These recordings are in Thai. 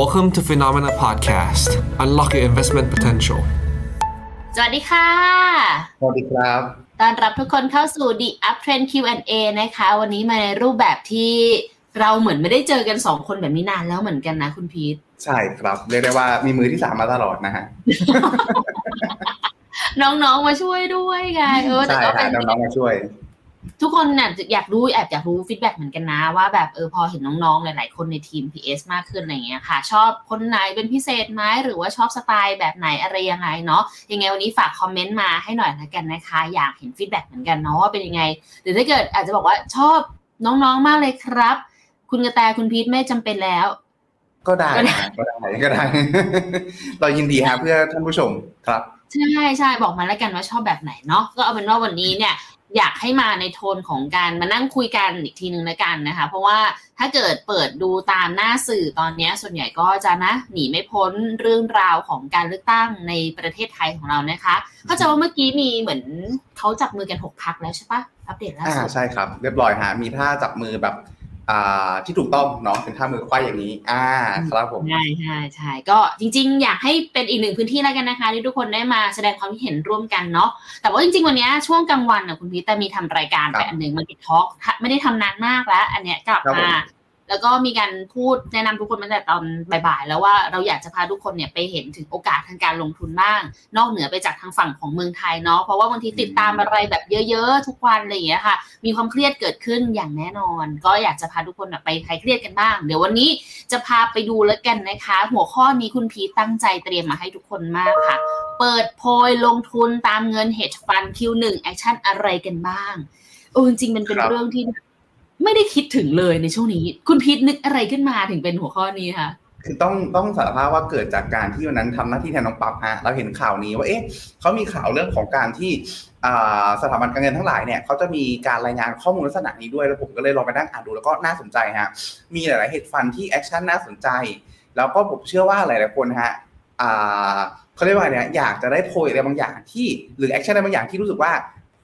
Welcome to Finnomena Podcast. Unlock your investment potential. สวัสดีค่ะ สวัสดีครับต้อนรับทุกคนเข้าสู่ The Uptrend Q&A นะคะ วันนี้มาในรูปแบบที่เราเหมือนไม่ได้เจอกันสองคนแบบนี้นานแล้วเหมือนกันนะคุณพีท ใช่ครับเรียกได้ว่ามีมือที่สามมาตลอดนะฮะ น้องๆมาช่วยด้วยไงเออแต่ใช่ก็ฮะเป็นน้องๆมาช่วย ทุกคนน่ะอยากรู้แอบอยากรู้ feedback เหมือนกันนะ ว่าแบบเออพอเห็นน้องๆ หลายๆ คนในทีม PS มากขึ้นอะไรเงี้ยค่ะ ชอบคนไหนเป็นพิเศษไหมหรือว่าชอบสไตล์แบบไหนอะไรยังไงเนาะยังไงวันนี้ฝากคอมเมนต์มาให้หน่อยละกันนะคะ อยากเห็น feedback เหมือนกันเนาะว่าเป็นยังไง หรือถ้าเกิดอาจจะบอกว่าชอบน้องๆมากเลยครับ คุณกระแตคุณพีทไม่จำเป็นแล้ว ก็ได้นะฮะก็ได้ก็ได้เรายินดีฮะเพื่อท่านผู้ชมครับใช่ใช่บอกมาแล้วกันว่าชอบแบบไหนเนาะก็เอาเป็นว่าวันนี้เนี่ย อยากให้มาในโทนของการมานั่งคุยกันอีกทีนึงละกันนะคะ เพราะว่าถ้าเกิดเปิดดูตามหน้าสื่อตอนนี้ส่วนใหญ่ก็จะนะหนีไม่พ้นเรื่องราวของการเลือกตั้งในประเทศไทยของเรานะคะเข้าใจว่าเมื่อกี้มีเหมือนเขาจับมือกันหกพักแล้วใช่ปะอัปเดตล่าอ่าใช่ครับ เรียบร้อยฮะมีท่าจับมือแบบ อ่าที่ถูกต้องเนาะเป็นท่ามือควายอย่างนี้ อ่าครับผมใช่ใช่ใช่ก็จริง ๆ อยากให้เป็นอีกหนึ่งพื้นที่แล้วกันนะคะ ที่ทุกคนได้มาแสดงความคิดเห็นร่วมกันเนาะแต่ว่าจริง ๆ วันเนี้ยช่วงกลางวันน่ะคุณพีทแต่มีทำรายการไปครับอันหนึ่งมันติดทอล์กไม่ได้ทำนานมากแล้ว อันเนี้ยกลับครับผมมา แล้วก็มีการพูดแนะนำทุกคนมาตั้งแต่ตอนบ่ายๆ แล้วว่าเราอยากจะพาทุกคนเนี่ยไปเห็นถึงโอกาสทางการลงทุนบ้าง นอกเหนือไปจากทางฝั่งของเมืองไทยเนาะเพราะว่าบางทีติดตามอะไรแบบเยอะๆ ทุกวันอะไรอย่างเงี้ยค่ะ มีความเครียดเกิดขึ้นอย่างแน่นอน ก็อยากจะพาทุกคนแบบไปคลายเครียดกันบ้าง เดี๋ยววันนี้จะพาไปดูแล้วกันนะคะ หัวข้อนี้คุณพีทตั้งใจเตรียมมาให้ทุกคนมากค่ะ เปิดโพยลงทุนตามเงิน hedge fund Q1 action อะไรกันบ้างเออจริงๆมันเป็นครับเรื่องที่ ไม่ได้คิดถึงเลยในช่วงนี้ คุณพีทนึกอะไรขึ้นมาถึงเป็นหัวข้อนี้คะคือต้องต้องสารภาพว่าเกิดจากการที่วันนั้นทำหน้าที่แทนน้องปั๊บฮะเราเห็นข่าวนี้ว่าเอ๊ะเขามีข่าวเรื่องของการที่อ่าสถาบันการเงินทั้งหลายเนี่ยเขาจะมีการรายงานข้อมูลลักษณะนี้ด้วยแล้วผมก็เลยลองไปนั่งอ่านดูแล้วก็น่าสนใจฮะมีหลายๆเหตุฟันที่แอคชั่นน่าสนใจ แล้วก็ผมเชื่อว่าหลายๆคนฮะอ่าเขาเรียกว่าเนี่ยอยากจะได้โพยอะไรบางอย่างที่หรือ action อะไรบางอย่างที่รู้สึกว่า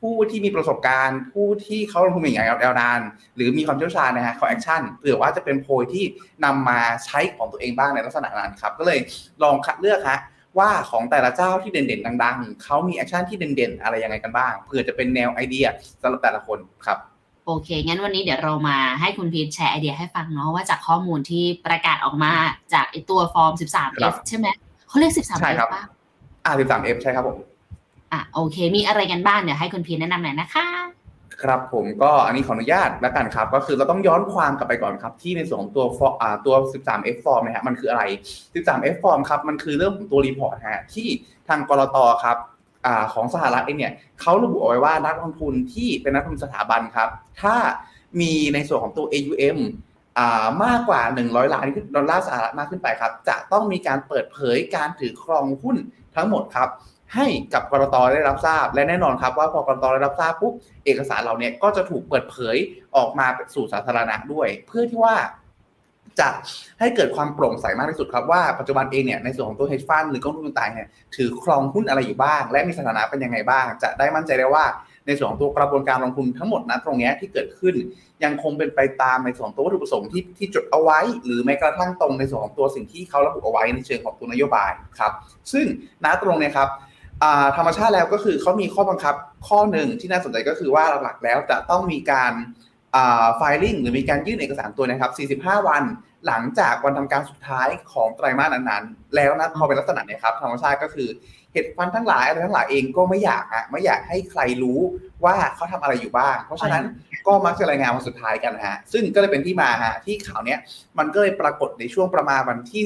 ผู้ที่มีประสบการณ์ ผู้ที่เขาลงทุนอย่างยาวนาน หรือมีความเชี่ยวชาญนะฮะเขา action เผื่อว่าจะเป็นโพยที่นำมาใช้ของตัวเองบ้างในลักษณะนั้นครับ ก็เลยลองคัดเลือกฮะว่าของแต่ละเจ้าที่เด่นๆ ดังๆ เขามี action ที่เด่นๆ อะไรยังไงกันบ้างเผื่อจะเป็นแนวไอเดียสำหรับแต่ละคนครับ โอเค งั้นวันนี้เดี๋ยวเรามาให้คุณพีทแชร์ไอเดียให้ฟังเนาะว่าจากข้อมูลที่ประกาศออกมาจากไอตัวฟอร์มครั 13F บใช่ไหมเขาเรียกใช่ 13F ครับป่ะอ่า 13 F ใช่ครับผม อะโอเค มีอะไรกันบ้างเดี๋ยวให้คุณพีแนะนำหน่อยนะคะ ครับผมก็อันนี้ขออนุญาตแล้วกันครับ ก็คือเราต้องย้อนความกลับไปก่อนครับ ที่ในส่วนของตัวอ่าตัว 13F form นะฮะมันคืออะไร 13F form ครับมันคือเรื่องของตัวรีพอร์ตฮะที่ทางกรตครับอของสหรัฐเองเนี่ยเขาระบุเอาไว้ว่านักลงทุนที่เป็นนักลงทุนสถาบันครับ ถ้ามีในส่วนของตัว AUM อ่ามากกว่า 100 ล้านดอลลาร์สหรัฐมากขึ้นไปครับ จะต้องมีการเปิดเผยการถือครองหุ้นทั้งหมดครับ ให้กับกรตได้รับทราบ และแน่นอนครับว่าพอกรตได้รับทราบปุ๊บเอกสารเหล่านี้ก็จะถูกเปิดเผยออกมาสู่สาธารณะด้วย เพื่อที่ว่าจะให้เกิดความโปร่งใสมากที่สุดครับว่าปัจจุบันเองเนี่ยในส่วนของตัว hedge fund หรือกองทุนต่างๆเนี่ยถือครองหุ้นอะไรอยู่บ้าง และมีสถานะเป็นยังไงบ้าง จะได้มั่นใจได้ว่าในส่วนของตัวกระบวนการลงทุนทั้งหมดนะตรงนี้ที่เกิดขึ้น ยังคงเป็นไปตามในส่วนของตัววัตถุประสงค์ที่ที่จดเอาไว้ หรือแม้กระทั่งตรงในส่วนของตัวสิ่งที่เขาระบุเอาไว้ในเชิงของตัวนโยบายครับซึ่งณตรงเนี้ยครับ ธรรมชาติแล้วก็คือเขามีข้อบังคับข้อหนึ่งที่น่าสนใจก็คือว่าหลักๆแล้วจะต้องมีการอ่า filing หรือมีการยื่นเอกสารตัวนะครับ 45 วันหลังจากวันทำการสุดท้ายของไตรมาสนั้นๆ แล้วนะพอเป็นลักษณะเนี้ยครับธรรมชาติก็คือเหตุฟันทั้งหลายอะไรทั้งหลายเองก็ไม่อยากอะไม่อยากให้ใครรู้ว่าเขาทำอะไรอยู่บ้าง เพราะฉะนั้นก็มักจะรายงานวันสุดท้ายกันนะฮะซึ่งก็เลยเป็นที่มาฮะที่ข่าวเนี้ยมันก็เลยปรากฏในช่วงประมาณวันที่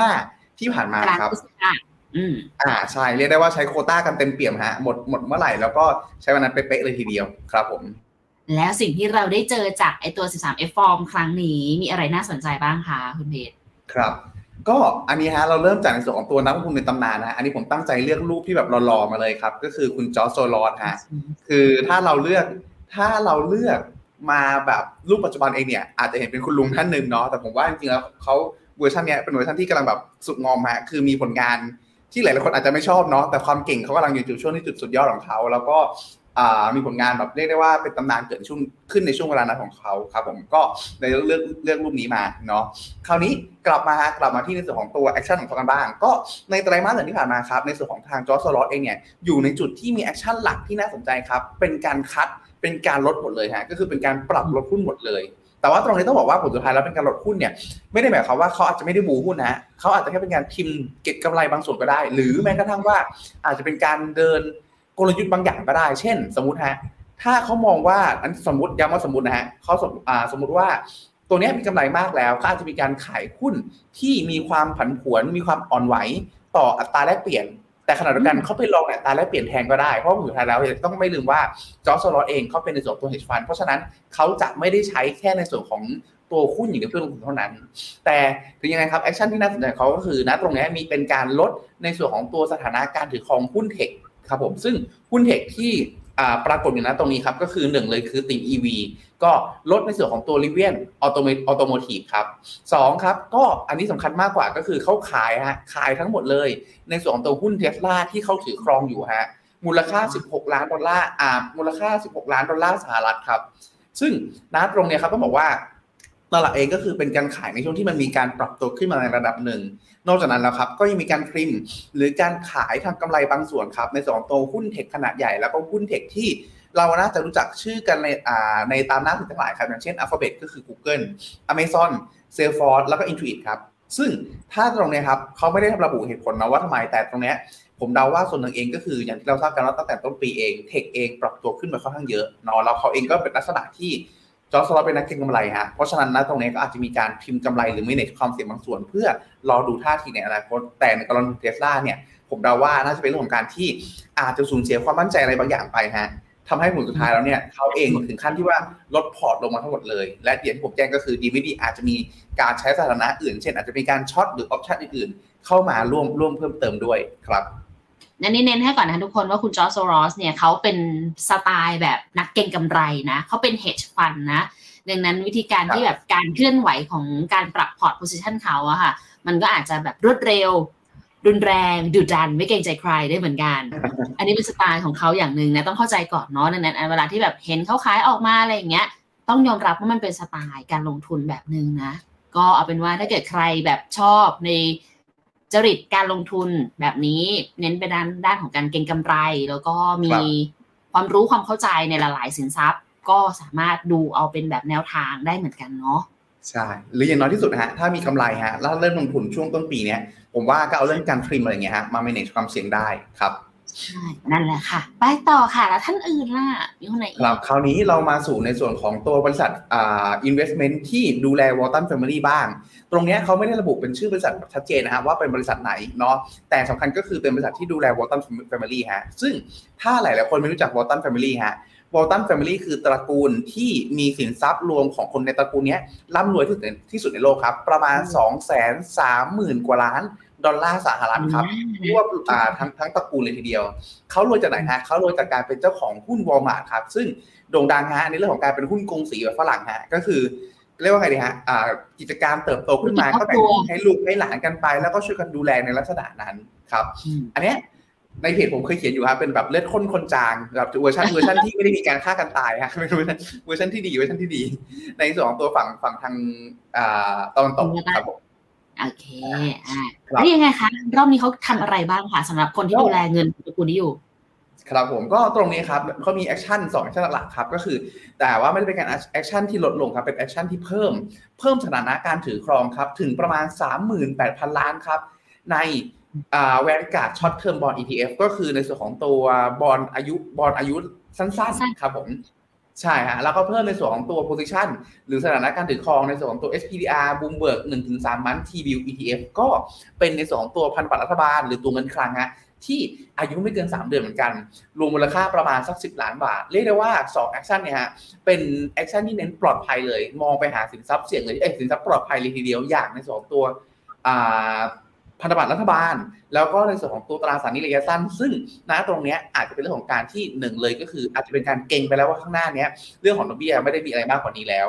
15 ที่ผ่านมากลางครับพฤศจิกา อืมอ่าใช่เรียกได้ว่าใช้โควต้ากันเต็มเปี่ยมฮะหมดหมดเมื่อไหร่แล้วก็ใช้วันนั้นเป๊ะๆเลยทีเดียวครับผม แล้วสิ่งที่เราได้เจอจากไอตัว 13F form ครั้งนี้มีอะไรน่าสนใจบ้างคะคุณเพชรครับก็อันนี้ฮะเราเริ่มจากในส่วนของตัวนักลงทุนในตำนานนะอันนี้ผมตั้งใจเลือกรูปที่แบบหล่อๆมาเลยครับ ก็คือคุณจอร์จโซลอดฮะคือถ้าเราเลือกถ้าเราเลือกมาแบบรูปปัจจุบันเองเนี่ยอาจจะเห็นเป็นคุณลุงท่านหนึ่งเนาะแต่ผมว่าจริงๆแล้วเขาเวอร์ชันเนี้ยเป็นเวอร์ชันที่กำลังแบบสุดงอมฮะคือมีผลงาน ที่หลายๆคนอาจจะไม่ชอบเนาะแต่ความเก่งเขากำลังอยู่จุดช่วงที่จุดสุดยอดของเขา แล้วก็มีผลงานแบบเรียกได้ว่าเป็นตำนานเกิดช่วงขึ้นในช่วงเวลานั้นของเขาครับผมก็ในเลือกเลือกรูปนี้มาเนาะคราวนี้กลับมากลับมาที่ในส่วนของตัว action ของเขากันบ้าง ก็ในไตรมาสที่ผ่านมาครับในส่วนของทางจอร์จ โซรอสเองเนี่ยอยู่ในจุดที่มี action หลักที่น่าสนใจครับเป็นการคัดเป็นการลดหมดเลยฮะก็คือเป็นการปรับลดหุ้นหมดเลย แต่ว่าตรงนี้ต้องบอกว่าผลสุดท้ายแล้วเป็นการลดหุ้นเนี่ยไม่ได้หมายความว่าเขาอาจจะไม่ได้ bull หุ้นนะเขาอาจจะแค่เป็นการพิมพ์เก็บกำไรบางส่วนก็ได้ หรือแม้กระทั่งว่าอาจจะเป็นการเดินกลยุทธ์บางอย่างก็ได้ เช่น สมมติฮะถ้าเขามองว่าอันสมมติย้ำว่าสมมตินะฮะเขาสมสมมติว่าตัวนี้มีกำไรมากแล้วเขาอาจจะมีการขายหุ้นที่มีความผันผวนมีความอ่อนไหวต่ออัตราแลกเปลี่ยน แต่ขณะเดียวกันเขาไป long อัตราแลกเปลี่ยนแทนก็ได้ เพราะสุดท้ายแล้วต้องไม่ลืมว่าจอร์จโซรอสเองเขาเป็นในส่วนตัว hedge fund เพราะฉะนั้นเขาจะไม่ได้ใช้แค่ในส่วนของตัวหุ้นอย่างเดียวเพื่อลงทุนเท่านั้น แต่ถึงยังไงครับ action ที่น่าสนใจเขาก็คือนะตรงนี้มีเป็นการลดในส่วนของตัวสถานะการถือครองหุ้น tech ครับผมซึ่งหุ้น tech ที่ ปรากฏอยู่นะตรงนี้ครับ ก็คือหนึ่งเลยคือติ่ง EV ก็ลดในส่วนของตัว Rivian Auto Automotive ครับสองครับ ก็อันนี้สำคัญมากกว่าก็คือเขาขายฮะขายทั้งหมดเลย ในส่วนของตัวหุ้นเทสลาที่เขาถือครองอยู่ฮะมูลค่า 16 ล้านดอลลาร์อ่ามูลค่า 16 ล้านดอลลาร์สหรัฐครับ ซึ่งนะตรงเนี้ยครับต้องบอกว่า ตลาดเองก็คือเป็นการขายในช่วงที่มันมีการปรับตัวขึ้นมาในระดับหนึ่ง นอกจากนั้นแล้วครับ ก็ยังมีการ trim หรือการขายทำกำไรบางส่วนครับ ในสองตัวหุ้น tech ขนาดใหญ่แล้วก็หุ้น tech ที่เราน่าจะรู้จักชื่อกันในอ่าในตามหน้าสื่อทั้งหลายครับ อย่างเช่น Alphabet ก็คือ Google Amazon Salesforce แล้วก็ Intuit ครับ ซึ่งถ้าตรงนี้ครับเขาไม่ได้ระบุเหตุผลนะว่าทำไมแต่ตรงนี้ผมเดาว่าส่วนหนึ่งเองก็คืออย่างที่เราทราบกันว่าตั้งแต่ต้นปีเอง tech เองปรับตัวขึ้นมาค่อนข้างเยอะเนาะแล้วเขาเองก็เป็นลักษณะที่ จอร์จ โซรอสเป็นนักเก็งกำไรฮะ เพราะฉะนั้นนะตรงนี้ก็อาจจะมีการพิมพ์กำไรหรือไม่เน e ความเสี่ยงบางส่วน เพื่อรอดูท่าทีในอนาคต แต่ในกรณีเทสลาเนี่ย ผมเดาว่าน่าจะเป็นเรื่องของการที่อาจจะสูญเสียความมั่นใจอะไรบางอย่างไปฮะทำให้ผลสุดท้ายแล้วเนี่ยเขาเองถึงขั้นที่ว่าลดพอร์ตลงมาทั้งหมดเลย และอย่างที่ผมแจ้งก็คือดีไม่ดีอาจจะมีการใช้สถานะอื่น เช่น อาจจะมีการ short หรือ option อื่นๆเข้ามาร่วมร่วมเพิ่มเติมด้วยครับ นันนี่เน้นให้ก่อนนะทุกคนว่าคุณจอร์จโซรอสเนี่ยเขาเป็นสไตล์แบบนักเก็งกำไรนะเขาเป็น hedge fund นะดังนั้นวิธีการที่แบบการเคลื่อนไหวของการปรับพอร์ต position เขาอะค่ะ มันก็อาจจะแบบรวดเร็ว รุนแรงดุดันไม่เกรงใจใครได้เหมือนกัน อันนี้เป็นสไตล์ของเขาอย่างหนึ่งนะต้องเข้าใจก่อนเนาะดังนั้นเวลาที่แบบเห็นเขาขายออกมาอะไรอย่างเงี้ย ต้องยอมรับว่ามันเป็นสไตล์การลงทุนแบบหนึ่งนะก็เอาเป็นว่าถ้าเกิดใครแบบชอบใน จริตการลงทุนแบบนี้ เน้นไปด้านด้านของการเก็งกำไร แล้วก็มีความรู้ความเข้าใจในหลาย ๆ สินทรัพย์ ก็สามารถดูเอาเป็นแบบแนวทางได้เหมือนกันเนาะใช่หรืออย่างน้อยที่สุดฮะถ้ามีกำไรฮะแล้วเริ่มลงทุนช่วงต้นปีเนี้ยผมว่าก็เอาเรื่องการทริมอะไรเงี้ยฮะมา manage ความเสี่ยงได้ครับ ใช่นั่นแหละค่ะ ไปต่อค่ะแล้วท่านอื่นล่ะมีคนไหนอีกครับคราวนี้เรามาสู่ในส่วนของตัวบริษัทอ่า investment ที่ดูแล Walton Family บ้าง ตรงนี้เขาไม่ได้ระบุเป็นชื่อบริษัทชัดเจนนะฮะว่าเป็นบริษัทไหนเนาะแต่สำคัญก็คือเป็นบริษัทที่ดูแล Walton Family ฮะซึ่งถ้าหลายๆคนไม่รู้จัก Walton Family ฮะ Walton Family คือตระกูลที่มีสินทรัพย์รวมของคนในตระกูลนี้ร่ำรวยที่สุดที่สุดในโลกครับ ประมาณสองแสนสามหมื่นกว่าล้าน ดอลลาร์สหรัฐครับรวบอ่าทั้งทั้งตระกูลเลยทีเดียว เขารวยจากไหนฮะเขารวยจากการเป็นเจ้าของหุ้นวอลมาร์ทครับ ซึ่งโด่งดังฮะในเรื่องของการเป็นหุ้นกงสีแบบฝรั่งฮะก็คือเรียกว่าไงดีฮะกิจการเติบโตขึ้นมาก็แบ่งให้ลูกให้หลานกันไป แล้วก็ช่วยกันดูแลในลักษณะนั้นครับ อันนี้ในเพจผมเคยเขียนอยู่ครับเป็นแบบเลือดข้นคนจางแบบเวอร์ชันเวอร์ชันที่ไม่ได้มีการฆ่ากันตายฮะไม่รู้เวอร์ชันที่ดีเวอร์ชันที่ดี ในส่วนของตัวฝั่งฝั่งทางอ่าตะวันตกครับผม โอเค อ่าแล้วยังไงคะ รอบนี้เขาทำอะไรบ้างคะสำหรับคนที่ดูแลเงินตระกูลนี้อยู่ ครับผมก็ตรงนี้ครับเขามี action สอง action หลักครับ ก็คือ แต่ว่าไม่ได้เป็นการ action ที่ลดลงครับ เป็น action ที่เพิ่ม เพิ่มสถานะการถือครองครับ ถึงประมาณ 38,000 ล้านครับ ในแวนการ์ดช็อตเทอร์มบอล ETF ก็คือในส่วนของตัวบอลอายุบอลอายุสั้นๆครับผม ใช่ฮะแล้วก็เพิ่มในส่วนของตัว position หรือสถานะการถือครองในส่วนของตัว SPDR Bloomberg 1-3 Month T-bill ETF ก็เป็นในส่วนของตัวพันธบัตรรัฐบาล หรือตั๋วเงินคลังฮะที่อายุไม่เกิน 3 เดือนเหมือนกัน รวมมูลค่าประมาณสัก 10 ล้านบาท เรียกได้ว่า2 action เนี่ยฮะ เป็น action ที่เน้นปลอดภัยเลย มองไปหาสินทรัพย์เสี่ยงเลยเอ้สินทรัพย์ปลอดภัยเลยทีเดียว อย่างในส่วนของตัว พันธบัตรรัฐบาล แล้วก็ในส่วนของตัวตราสารหนี้ระยะสั้น ซึ่งณตรงนี้อาจจะเป็นเรื่องของการที่หนึ่งเลยก็คือ อาจจะเป็นการเก็งไปแล้วว่าข้างหน้านี้เรื่องของดอกเบี้ยไม่ได้มีอะไรมากกว่านี้แล้ว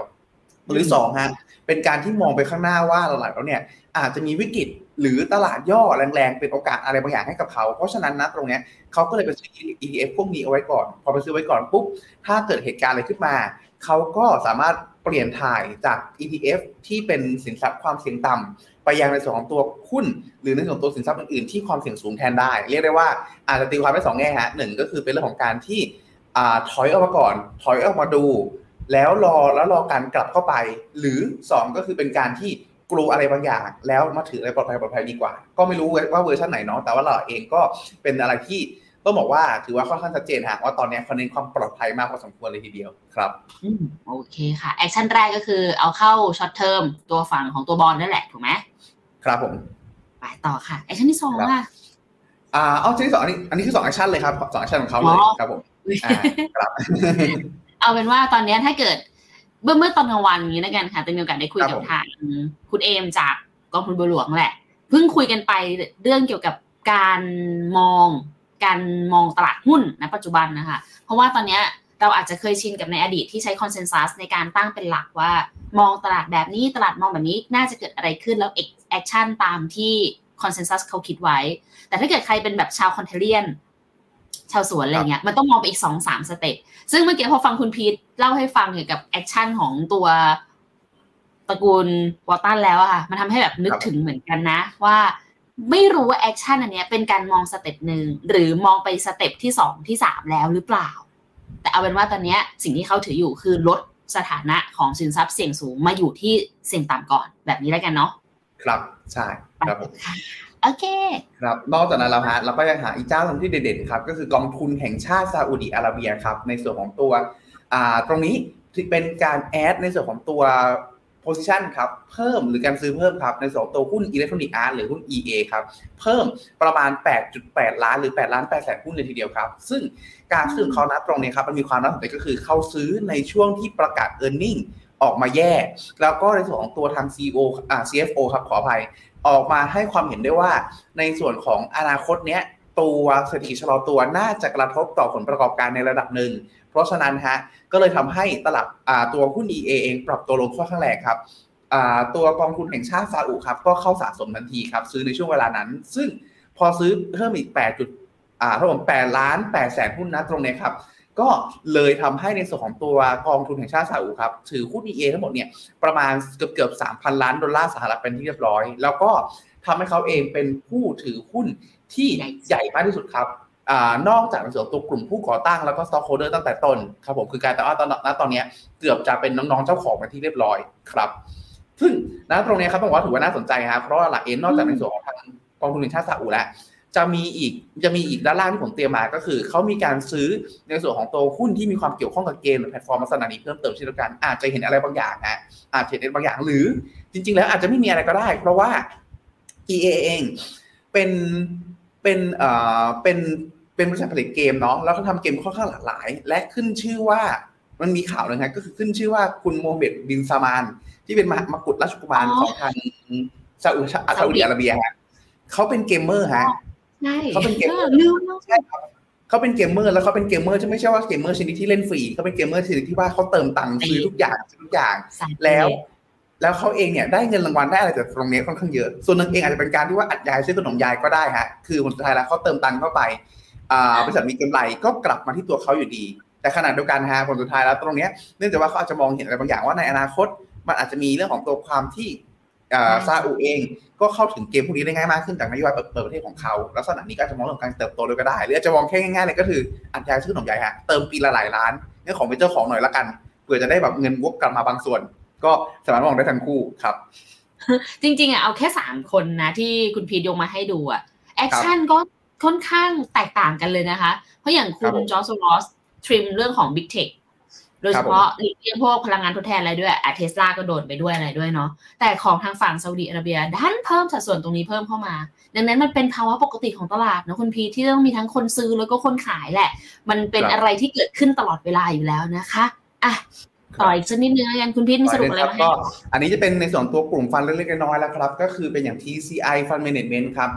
หรือสองฮะเป็นการที่มองไปข้างหน้าว่าหลักๆแล้วเนี่ยอาจจะมีวิกฤตหรือตลาดย่อแรงๆ เป็นโอกาสอะไรบางอย่างให้กับเขา เพราะฉะนั้นนะตรงนี้เขาก็เลยไปซื้อ ETF พวกนี้เอาไว้ก่อน พอไปซื้อไว้ก่อนปุ๊บ ถ้าเกิดเหตุการณ์อะไรขึ้นมา เขาก็สามารถเปลี่ยนถ่ายจาก ETF ที่เป็นสินทรัพย์ความเสี่ยงต่ำ ไปยังในส่วนของตัวหุ้นหรือในส่วนของตัวสินทรัพย์อื่นๆที่ความเสี่ยงสูงแทนได้ เรียกได้ว่าอาจจะตีความได้สองแง่ฮะหนึ่งก็คือเป็นเรื่องของการที่ถอยออกมาก่อน ถอยออกมาดู แล้วรอแล้วรอการกลับเข้าไป หรือ 2 ก็คือเป็นการที่กลัวอะไรบางอย่าง แล้วมาถืออะไรปลอดภัยปลอดภัยดีกว่า ก็ไม่รู้ว่าเวอร์ชันไหนเนาะแต่ว่าเราเองก็เป็นอะไรที่ต้องบอกว่าถือว่าค่อนข้างชัดเจนฮะว่าตอนนี้เขาเน้นความปลอดภัยมากพอสมควรเลยทีเดียวครับโอเคค่ะ action แรกก็คือเอาเข้า short term ตัวฝั่งของตัว bond นั่นแหละ ถูกไหม ครับผมไปต่อค่ะ action ที่สองอะอ่าเอาชิ้นที่สองอันนี้อันนี้คือสอง action เลยครับสอง action ของเขาเลยครับผมอ่าครับเอาเป็นว่าตอนนี้ถ้าเกิดเมื่อเมื่อตอนกลางวันนี้นะกันค่ะจะมีโอกาสได้คุยกับทางคุณเอมจากกองทุนบัวหลวงแหละเพิ่งคุยกันไปเรื่องเกี่ยวกับการมอง การมองตลาดหุ้นณปัจจุบันนะคะ เพราะว่าตอนนี้ เราอาจจะเคยชินกับในอดีตที่ใช้ consensus ในการตั้งเป็นหลักว่า มองตลาดแบบนี้ตลาดมองแบบนี้น่าจะเกิดอะไรขึ้นแล้ว action ตามที่ consensus เขาคิดไว้ แต่ถ้าเกิดใครเป็นแบบชาว contrarian ชาวสวนอะไรเงี้ยมันต้องมองไปอีกสองสาม step ซึ่งเมื่อกี้พอฟังคุณพีทเล่าให้ฟังเกี่ยวกับ action ของตัวตระกูลวอลตันแล้วอะค่ะมันทำให้แบบนึกถึงเหมือนกันนะ ว่าไม่รู้ว่า action อันนี้เป็นการมอง step หนึ่งหรือมองไป step ที่สองที่สามแล้วหรือเปล่า แต่เอาเป็นว่าตอนนี้สิ่งที่เขาถืออยู่คือลดสถานะของสินทรัพย์เสี่ยงสูงมาอยู่ที่เสี่ยงต่ำก่อนแบบนี้แล้วกันเนาะครับใช่ครับผมโอเคครับนอกจากนั้นแล้วฮะเราก็ยังหาอีกเจ้าหนึ่งที่เด่นๆครับก็คือกองทุนแห่งชาติซาอุดิอาระเบียครับในส่วนของตัวอ่าตรงนี้ที่เป็นการ add ในส่วนของตัว position ครับ เพิ่มหรือการซื้อเพิ่มครับ ในส่วนตัวหุ้น Electronic Arts หรือหุ้น EA ครับ เพิ่มประมาณ 8.8 ล้านหรือ 8 ล้าน8แสนหุ้นเลยทีเดียวครับ ซึ่งการซื้อเขานับตรงนี้ครับ มันมีความน่าสนใจก็คือเขาซื้อในช่วงที่ประกาศ e a r n i n g ออกมาแย่ แล้วก็ในส่วนของตัวทาง CEO อ่า CFO ครับขออภัย ออกมาให้ความเห็นได้ว่าในส่วนของอนาคตเนี้ยตัวเศรษฐกิจชะลอตัวน่าจะกระทบต่อผลประกอบการในระดับหนึ่ง เพราะฉะนั้นฮะก็เลยทำให้ตลาดตัวหุ้น EA เองปรับตัวลงค่อนข้างแรงครับตัวกองทุนแห่งชาติซาอุครับก็เข้าสะสมทันทีครับซื้อในช่วงเวลานั้น ซึ่งพอซื้อเพิ่มอีก8จุดอ่าทั้งหมด8ล้าน8แสนหุ้นนะตรงนี้ครับก็เลยทำให้ในส่วนของตัวกองทุนแห่งชาติซาอุครับถือหุ้น EA ทั้งหมดเนี่ยประมาณเกือบเกือบ3,000 ล้านดอลลาร์สหรัฐเป็นที่เรียบร้อย แล้วก็ทำให้เขาเองเป็นผู้ถือหุ้นที่ใหญ่มากที่สุดครับ นอกจากในส่วนตัวกลุ่มผู้ก่อตั้งแล้วก็ stockholder ตั้งแต่ต้นครับผมคือการแต่ว่าตอนนั้นตอนนี้เกือบจะเป็นน้องๆเจ้าของเป็นที่เรียบร้อยครับ ซึ่ง ณ ตรงนี้ครับต้องบอกว่าถือว่าน่าสนใจครับเพราะว่าหลักเอ็นนอกจากในส่วนของทางกองทุนชาติซาอุแล้วจะมีอีกจะมีอีกด้านล่างที่ผมเตรียมมาก็คือเขามีการซื้อในส่วนของตัวหุ้นที่มีความเกี่ยวข้องกับเกมหรือแพลตฟอร์มลักษณะนี้เพิ่มเติมเช่นเดียวกันอาจจะเห็นอะไรบางอย่างนะอาจจะเห็นบางอย่างหรือจริง ๆ แล้วอาจจะไม่มีอะไรก็ได้ เพราะว่า EA เองเป็นเป็นเอ่อเป็น เป็นบริษัทผลิตเกมเนาะแล้วเขาทำเกมค่อนข้างหลากหลาย และขึ้นชื่อว่ามันมีข่าวนะครับก็คือขึ้นชื่อว่าคุณโมเบตบินซามาน ที่เป็นมกุฎราชกุมารของทางซาอุซาอุดิอาระเบียฮะเขาเป็นเกมเมอร์ฮะใช่เขาเป็นเกมเมอร์ลืมใช่ครับเขาเป็นเกมเมอร์แล้วเขาเป็นเกมเมอร์ที่ไม่ใช่ว่าเกมเมอร์ชนิดที่เล่นฟรีเขาเป็นเกมเมอร์ชนิดที่ว่าเขาเติมตังค์ซื้อทุกอย่างซื้อทุกอย่าง แล้ว แล้วเขาเองเนี่ยได้เงินรางวัลได้อะไรจากตรงนี้ค่อนข้างเยอะ ส่วนหนึ่งเองอาจจะเป็นการที่ว่าอัดยายซื้อขนมยายก็ได้ฮะคือผลสุดท้ายแล้วเขาเติมตังค์เข้าไปอ่า บริษัทมีกำไรก็กลับมาที่ตัวเขาอยู่ดี แต่ขณะเดียวกันฮะผลสุดท้ายแล้วตรงนี้เนื่องจากว่าเขาอาจจะมองเห็นอะไรบางอย่างว่าในอนาคต มันอาจจะมีเรื่องของตัวความที่ซาอุเองก็เข้าถึงเกมพวกนี้ได้ง่ายมากขึ้นจากนโยบายเปิดประเทศของเขาลักษณะนี้ก็จะมองเรื่องการเติบโตด้วยก็ได้ หรืออาจจะมองแค่ง่ายๆเลยก็คืออัดยายซื้อขนมใหญ่ฮะเติมปีละหลายล้านเรื่องของเป็นเจ้าของหน่อยละกันเผื่อจะได้แบบเงินวกกลับมาบางส่วน ก็สามารถมองได้ทั้งคู่ครับ จริงๆอะเอาแค่สามคนนะที่คุณพีทหยิบมาให้ดูอะ action ก็ ค่อนข้างแตกต่างกันเลยนะคะ เพราะอย่างคุณ George Soros trim เรื่องของ Big Tech โดยเฉพาะหลีกเลี่ยงพวกพลังงานทดแทนอะไรด้วยอะเทสลาก็โดนไปด้วยอะไรด้วยเนาะแต่ของทางฝั่งซาอุดิอาระเบียดันเพิ่มสัดส่วนตรงนี้เพิ่มเข้ามา ดังนั้นมันเป็นภาวะปกติของตลาดนะคุณพีทที่ต้องมีทั้งคนซื้อแล้วก็คนขายแหละ มันเป็นอะไรที่เกิดขึ้นตลอดเวลาอยู่แล้วนะคะอะต่ออีกสักนิดนึงกันคุณพีทมีสรุปอะไรมาให้อันนี้จะเป็นในส่วนตัวกลุ่ม fund เล็กๆน้อยๆแล้วครับ ก็คือเป็นอย่าง TCI Fund Management ครับ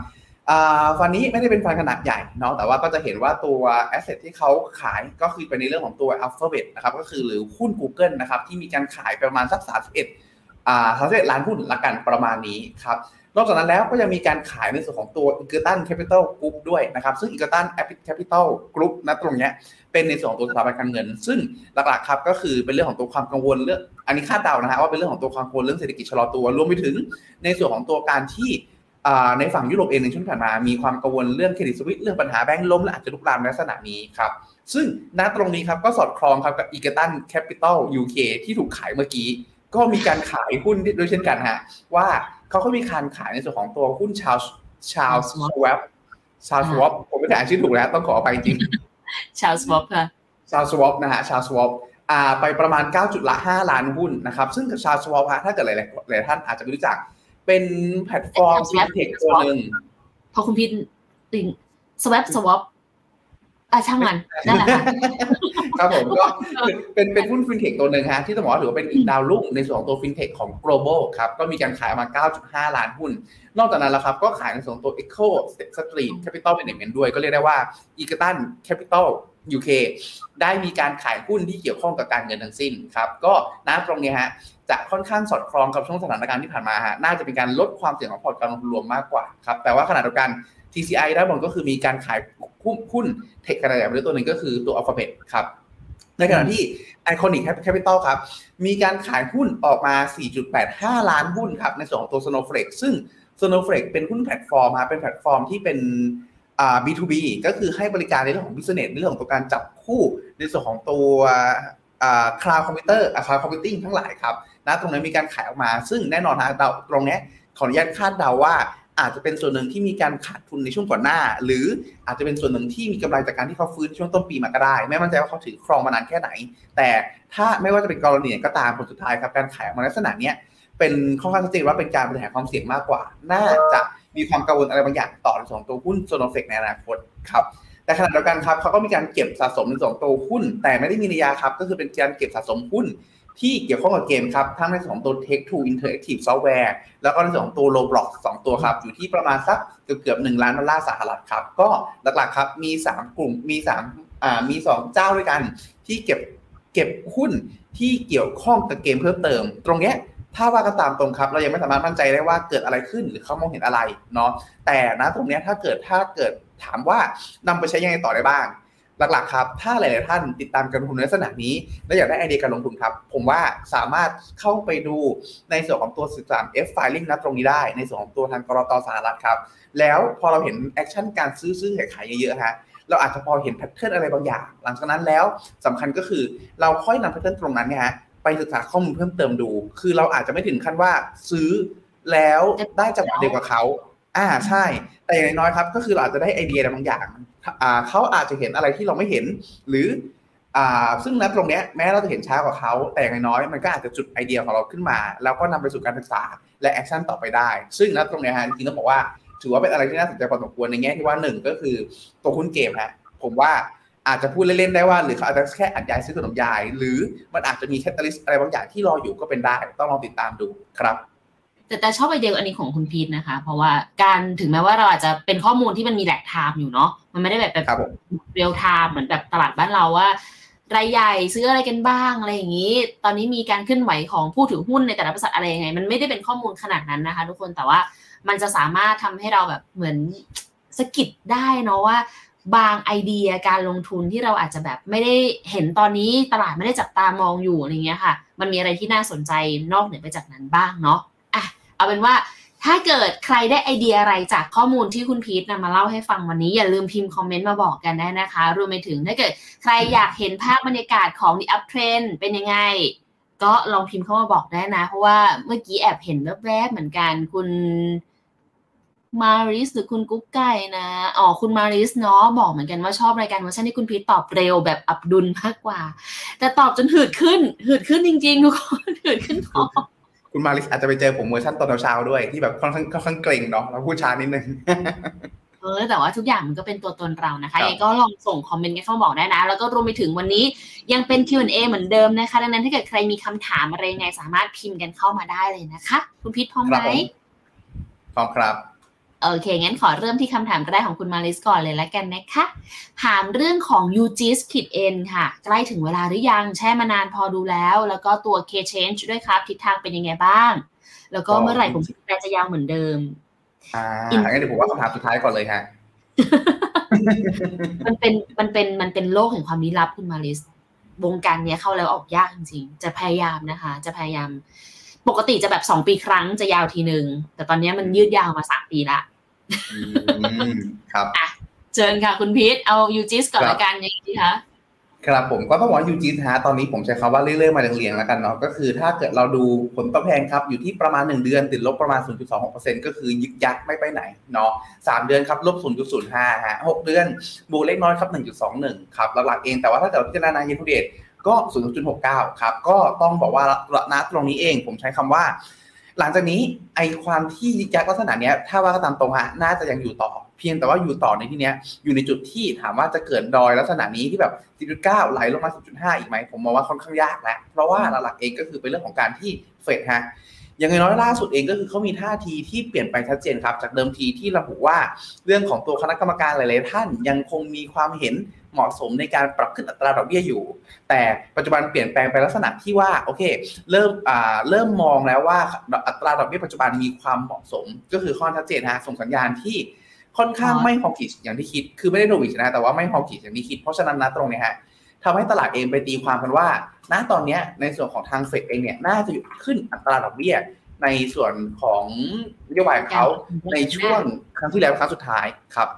fund นี้ไม่ได้เป็น fund ขนาดใหญ่เนาะแต่ว่าก็จะเห็นว่าตัว asset ที่เขาขายก็คือเป็นในเรื่องของตัว Alphabet นะครับก็คือหรือหุ้น Google นะครับที่มีการขายประมาณสัก31อ่า31ล้านหุ้นละกันประมาณนี้ครับนอกจากนั้นแล้วก็ยังมีการขายในส่วนของตัว Egerton Capital Group ด้วยนะครับ ซึ่ง Egerton Capital Group ณ ตรงนี้เป็นในส่วนของตัวสถาบันการเงิน ซึ่งหลักๆครับก็คือเป็นเรื่องของตัวความกังวลเรื่องอันนี้คาดเดานะฮะว่าเป็นเรื่องของตัวความกังวลเรื่องเศรษฐกิจชะลอตัวรวมไปถึงในส่วนของตัวการที่ ในฝั่งยุโรปเองในช่วงที่ผ่านมามีความกังวลเรื่อง Credit Suisse เรื่องปัญหาแบงก์ล้มและอาจจะลุกลามในลักษณะนี้ครับซึ่งณตรงนี้ครับก็สอดคล้องครับกับ Egerton Capital UK ที่ถูกขายเมื่อกี้ ก็มีการขายหุ้นด้วยเช่นกันฮะว่าเขาก็มีการขายในส่วนของตัวหุ้นชาวCharles Schwab Charles Schwab ผมไม่ได้อ่านชื่อถูกแล้วต้องขออภัยจริง Charles Schwab ค่ะ Charles Schwab นะฮะ Charles Schwab อ่าไปประมาณ9.5ล้านหุ้นนะครับซึ่งกับ Charles Schwab ถ้าเกิดหลายหลายท่านอาจจะไม่รู้จัก เป็นแพลตฟอร์มฟินเทคตัวหนึ่งพอคุณพินติงสวัปสวอปอะช่างมันนั่นแหละครับผมก็เป็นเป็นหุ้นฟินเทคตัวหนึ่งฮะที่ต้องบอกว่าถือว่าเป็นอีกดาวรุ่งในส่วนของตัวฟินเทคของ global ครับ ก็มีการขายมา 9.5 ล้านหุ้น นอกจากนั้นแล้วครับ ก็ขายในส่วนตัว Echo Street Capital Management ด้วยก็เรียกได้ว่า e g r t o n Capital UK ได้มีการขายหุ้นที่เกี่ยวข้องกับการเงินทั้งสิ้นครับ ก็นะตรงนี้ฮะ จะค่อนข้างสอดคล้องกับช่วงสถานการณ์ที่ผ่านมาฮะน่าจะเป็นการลดความเสี่ยงของพอร์ตการลงทุนรวมมากกว่าครับแต่ว่าขณะเดียวกัน TCI ด้านบนก็คือมีการขายหุ้นเทคขนาดใหญ่ไปด้วยตัวหนึ่งก็คือตัว Alphabet ครับในขณะที่ Iconic Capital ครับ มีการขายหุ้นออกมา 4.85 ล้านหุ้นครับ ในส่วนของตัว Snowflake ซึ่ง Snowflake เป็นหุ้นแพลตฟอร์มฮะเป็นแพลตฟอร์มที่เป็นอ่า B2B ก็คือให้บริการในเรื่องของ business ในเรื่องของตัวการจับคู่ในส่วนของตัวอ่า cloud computer อ่า cloud computing ทั้งหลายครับ ณ ตรงนั้นมีการขายออกมา ซึ่งแน่นอนฮะเราตรงนี้ขออนุญาตคาดเดาว่าอาจจะเป็นส่วนหนึ่งที่มีการขาดทุนในช่วงก่อนหน้า หรืออาจจะเป็นส่วนหนึ่งที่มีกำไรจากการที่เขาฟื้นช่วงต้นปีมาก็ได้ ไม่มั่นใจว่าเขาถือครองมานานแค่ไหน แต่ถ้าไม่ว่าจะเป็นกรณีก็ตามผลสุดท้ายครับการขายมาลักษณะนี้เป็นค่อนข้างชัดเจนว่าเป็นการบริหารความเสี่ยงมากกว่า น่าจะมีความกังวลอะไรบางอย่างต่อในส่วนตัวหุ้นโซนเฟกในอนาคตครับแต่ขณะเดียวกันครับเขาก็มีการเก็บสะสมในส่วนตัวหุ้น แต่ไม่ได้มีนัยยะครับก็คือเป็นการเก็บสะสมหุ้น ที่เกี่ยวข้องกับเกมครับ ทั้งในส่วนของตัว Tech to Interactive Software แล้วก็ในส่วนของตัว Roblox 2 ตัวครับ อยู่ที่ประมาณสักเกือบเกือบหนึ่งล้านดอลลาร์สหรัฐครับ ก็หลักๆครับมี 3 กลุ่มมี3อ่ามี 2 เจ้าด้วยกัน ที่เก็บเก็บหุ้นที่เกี่ยวข้องกับเกมเพิ่มเติม ตรงเนี้ยถ้าว่ากันตามตรงครับ เรายังไม่สามารถมั่นใจได้ว่าเกิดอะไรขึ้นหรือเขามองเห็นอะไรเนาะแต่นะตรงเนี้ยถ้าเกิดถ้าเกิดถามว่านำไปใช้ยังไงต่อได้บ้าง หลักๆครับถ้าหลายๆท่านติดตามการลงทุนในลักษณะนี้ และอยากได้ไอเดียการลงทุนครับ ผมว่าสามารถเข้าไปดูในส่วนของตัว 13F filing นะตรงนี้ได้ ในส่วนของตัวทางกรตสหรัฐครับ แล้วพอเราเห็น action การซื้อซื้อขายขายเยอะๆฮะเราอาจจะพอเห็น pattern อะไรบางอย่าง หลังจากนั้นแล้วสำคัญก็คือเราค่อยนำ pattern ตรงนั้นเนี่ยฮะไปศึกษาข้อมูลเพิ่มเติมดู คือเราอาจจะไม่ถึงขั้นว่าซื้อแล้วได้จังหวะเดียวกับเขา อ่าใช่ แต่อย่างน้อยครับ ก็คือเราอาจจะได้ไอเดียอะไรบางอย่างอ่าเขาอาจจะเห็นอะไรที่เราไม่เห็น หรืออ่าซึ่ง ณ ตรงเนี้ยแม้เราจะเห็นช้ากว่าเขาแต่อย่างน้อยมันก็อาจจะจุดไอเดียของเราขึ้นมา แล้วก็นำไปสู่การศึกษาและ action ต่อไปได้ ซึ่ง ณ ตรงเนี้ยฮะจริงๆต้องบอกว่า ถือว่าเป็นอะไรที่น่าสนใจพอสมควรในแง่ที่ว่าหนึ่งก็คือตัวหุ้นเกมฮะผมว่าอาจจะพูดเล่นๆได้ว่าหรือเขาอาจจะแค่อัฐยายซื้อขนมยาย หรือมันอาจจะมี catalyst อะไรบางอย่างที่รออยู่ก็เป็นได้ ต้องลองติดตามดูครับ แต่แต่ชอบไอเดียอันนี้ของคุณพีทนะคะ เพราะว่าการถึงแม้ว่าเราอาจจะเป็นข้อมูลที่มันมี lag time อยู่เนาะมันไม่ได้แบบแบบ real-time เหมือนแบบตลาดบ้านเราว่ารายใหญ่ซื้ออะไรกันบ้างอะไรอย่างนี้ ตอนนี้มีการเคลื่อนไหวของผู้ถือหุ้นในแต่ละบริษัทอะไรยังไง มันไม่ได้เป็นข้อมูลขนาดนั้นนะคะ ทุกคนแต่ว่ามันจะสามารถทำให้เราแบบเหมือนสกิดได้เนาะว่าบางไอเดียการลงทุนที่เราอาจจะแบบไม่ได้เห็นตอนนี้ตลาดไม่ได้จับตามองอยู่อะไรเงี้ยค่ะ มันมีอะไรที่น่าสนใจนอกเหนือไปจากนั้นบ้างเนาะ เอาเป็นว่าถ้าเกิดใครได้ไอเดียอะไรจากข้อมูลที่คุณพีทนำมาเล่าให้ฟังวันนี้ อย่าลืมพิมพ์คอมเมนต์มาบอกกันได้นะคะ รวมไปถึงถ้าเกิดใครอยากเห็นภาพบรรยากาศของ The Uptrend เป็นยังไง ก็ลองพิมพ์เข้ามาบอกได้นะ เพราะว่าเมื่อกี้แอบเห็นแวบๆเหมือนกันคุณมาริสหรือคุณกุ๊กไก่นะอ๋อคุณมาริสเนาะบอกเหมือนกันว่าชอบรายการเวอร์ชันที่คุณพีทตอบเร็วแบบอับดุลมากกว่า แต่ตอบจนหืดขึ้น หืดขึ้นจริงๆทุกคนหืดขึ้นพอ คุณมาริสอาจจะไปเจอผมเวอร์ชันตอนเช้าด้วยที่แบบค่อนข้างค่อนข้างเกร็งเนาะแล้วพูดช้านิดนึงเออแต่ว่าทุกอย่างมันก็เป็นตัวตนเรานะคะยังก็ลองส่งคอมเมนต์กันเข้าบอกได้นะ แล้วก็รวมไปถึงวันนี้ยังเป็น Q&A เหมือนเดิมนะคะ ดังนั้นถ้าเกิดใครมีคำถามอะไรไงสามารถพิมพ์กันเข้ามาได้เลยนะคะ คุณพิษพร้อมไหมพร้อมครับ โอเค งั้นขอเริ่มที่คำถามแรกของคุณมาริสก่อนเลยแล้วกันนะคะ ถามเรื่องของ u g s ผิด N ค่ะ ใกล้ถึงเวลาหรือยัง แช่มานานพอดูแล้ว แล้วก็ตัว K change ด้วยครับ ทิศทางเป็นยังไงบ้าง แล้วก็เมื่อไหร่ผมแปลจะยาวเหมือนเดิม อ่างั้นเดี๋ยวผมว่าคำถามสุดท้ายก่อนเลยฮะ มันเป็นมันเป็นมันเป็นโลกแห่งความลี้ลับคุณมาริส วงการเนี้ยเข้าแล้วออกยากจริงๆ จะพยายามนะคะ จะพยายามปกติจะแบบสองปีครั้งจะยาวทีหนึ่งแต่ตอนนี้มันยืดยาวมาสามปีละอืม ครับเชิญค่ะ คุณพีทเอายูจิสก่อนครับละกันยังไงดีคะครับผมก็ต้องบอกว่ายูจีฮะตอนนี้ผมใช้คำว่าเรื่อยๆมาเรียงๆแล้วกันเนาะก็คือถ้าเกิดเราดูผลตอบแทนครับอยู่ที่ประมาณ 1 เดือนติดลบประมาณ 0.26%ก็คือยึกยักไม่ไปไหนเนาะ3เดือนครับลบ 0.05 ฮะ 6 เดือนบวกเล็กน้อยครับ 1.21 ครับหลักๆเองแต่ว่าถ้าเกิดพิจารณาเยนทูเดตก็ 0.69 ครับ ก็ต้องบอกว่าณตรงนี้เองผมใช้คำว่า หลังจากนี้ไอความที่ยึกยักลักษณะเนี้ย ถ้าว่าก็ตามตรงฮะน่าจะยังอยู่ต่อ เพียงแต่ว่าอยู่ต่อในที่เนี้ยอยู่ในจุดที่ถามว่าจะเกิดดอยลักษณะนี้ที่แบบ 10.9 ไหลลงมา 10.5 อีกไหมผมมองว่าค่อนข้างยากแล้ว เพราะว่าหลักๆเองก็คือเป็นเรื่องของการที่เฟดฮะ อย่างน้อยล่าสุดเองก็คือเขามีท่าทีที่เปลี่ยนไปชัดเจนครับ จากเดิมทีที่ระบุว่าเรื่องของตัวคณะกรรมการหลาย ๆ ท่านยังคงมีความเห็นเหมาะสมในการปรับขึ้นอัตราดอกเบี้ยอยู่ แต่ปัจจุบันเปลี่ยนแปลงไปลักษณะที่ว่าโอเคเริ่มอ่าเริ่มมองแล้วว่าอัตราดอกเบี้ยปัจจุบันมีความเหมาะสม ก็คือข้อชัดเจนฮะส่งสัญญาณที่ค่อนข้างไม่ฮอกิชอย่างที่คิด คือไม่ได้โดวิชนะแต่ว่าไม่ฮอกิชอย่างที่คิด เพราะฉะนั้นนะตรงนี้ฮะ ทำให้ตลาดเองไปตีความกันว่าณตอนเนี้ยในส่วนของทางเฟดเองเนี่ยน่าจะหยุดขึ้นอัตราดอกเบี้ยในส่วนของนโยบายของเขาในช่วงครั้งที่แล้วครั้งสุดท้ายครับ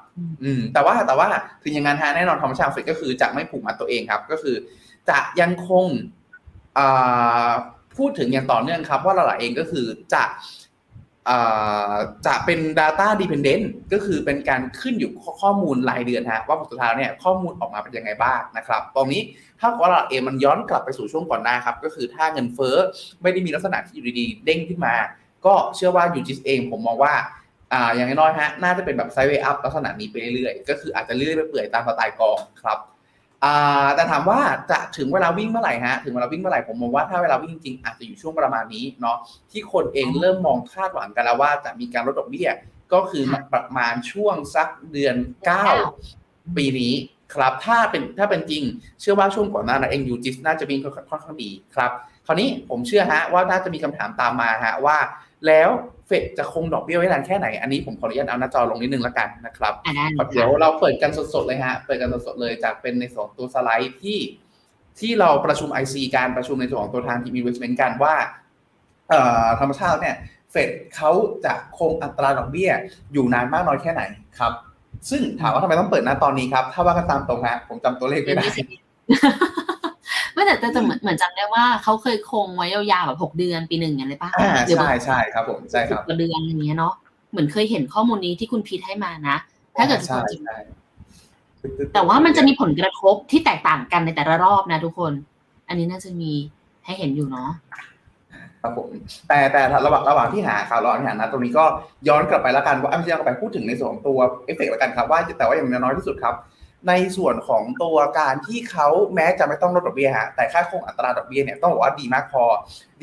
อืม แต่ว่าแต่ว่าถึงอย่างนั้นฮะแน่นอนธรรมชาติของเฟดก็คือจะไม่ผูกมัดตัวเองครับ ก็คือ จะยังคงอ่าพูดถึงอย่างต่อเนื่องครับ ว่าหลายๆเองก็คือจะอ่า จะเป็น data dependent ก็คือเป็นการขึ้นอยู่ข้อมูลรายเดือนฮะว่าผลสุดท้ายเนี่ยข้อมูลออกมาเป็นยังไงบ้างนะครับ ตรงนี้ถ้าว่าเราเองมันย้อนกลับไปสู่ช่วงก่อนหน้าครับ ก็คือถ้าเงินเฟ้อไม่ได้มีลักษณะที่อยู่ดีๆเด้งขึ้นมา ก็เชื่อว่ายูจิสเองผมมองว่าอ่าอย่างน้อยๆฮะน่าจะเป็นแบบไซด์เวย์อัพลักษณะนี้ไปเรื่อยๆ ก็คืออาจจะเรื่อยไปเปื่อยตามสไตล์กองครับ แต่ถามว่าจะถึงเวลาวิ่งเมื่อไหร่ฮะถึงเวลาวิ่งเมื่อไหร่ผมมองว่าถ้าเวลาวิ่งจริงๆอาจจะอยู่ช่วงประมาณนี้เนาะที่คนเองเริ่มมองคาดหวังกันแล้วว่าจะมีการลดดอกเบี้ยก็คือประมาณช่วงสักเดือน 9 ปีนี้ครับถ้าเป็นถ้าเป็นจริง เชื่อว่าช่วงก่อนหน้านั้นเองยูจิสน่าจะวิ่งค่อนข้างดีครับ คราวนี้ผมเชื่อฮะว่าน่าจะมีคำถามตามมาฮะว่า แล้ว เฟดจะคงดอกเบี้ยไว้นานแค่ไหน อันนี้ผมขออนุญาตเอาหน้าจอลงนิดนึงแล้วกันนะครับอ่าได้เดี๋ยวเราเปิดกันสดๆเลยฮะ เปิดกันสดๆเลยจากเป็นในส่วนของตัวสไลด์ที่ที่เราประชุม IC การประชุมในส่วนของตัวทางทีม investment กันว่าเอ่อธรรมชาติเนี่ยเฟดเขาจะคงอัตราดอกเบี้ยอยู่นานมากน้อยแค่ไหนครับ ซึ่งถามว่าทำไมต้องเปิดหน้าตอนนี้ครับ ถ้าว่ากันตามตรงฮะผมจำตัวเลขไม่ได้ ไม่แต่แต่แต่เหมือนเหมือนจำได้ว่าเขาเคยคงไว้ยาวๆแบบหกเดือนปีหนึ่งอย่างไรป่ะอ่าหรือใช่ใช่ครับผมใช่ครับสิกว่าเดือนอย่างเงี้ยเนาะเหมือนเคยเห็นข้อมูลนี้ที่คุณพีทให้มานะ ถ้าเกิดใช่จริงใช่แต่ว่ามันจะมีผลกระทบที่แตกต่างกันในแต่ละรอบนะทุกคน อันนี้น่าจะมีให้เห็นอยู่เนาะครับผมแต่แต่ระหว่างระหว่างที่หาข่าวร้อนที่หานะตรงนี้ก็ย้อนกลับไปแล้วกันว่าไม่ใช่ย้อนกลับไปพูดถึงในส่วนของตัวเอฟเฟกต์แล้วกันครับว่าแต่ว่าอย่างน้อยที่สุดครับ ในส่วนของตัวการที่เขาแม้จะไม่ต้องลดดอกเบี้ยฮะแต่ค่าคงอัตราดอกเบี้ยเนี่ยต้องบอกว่าดีมากพอ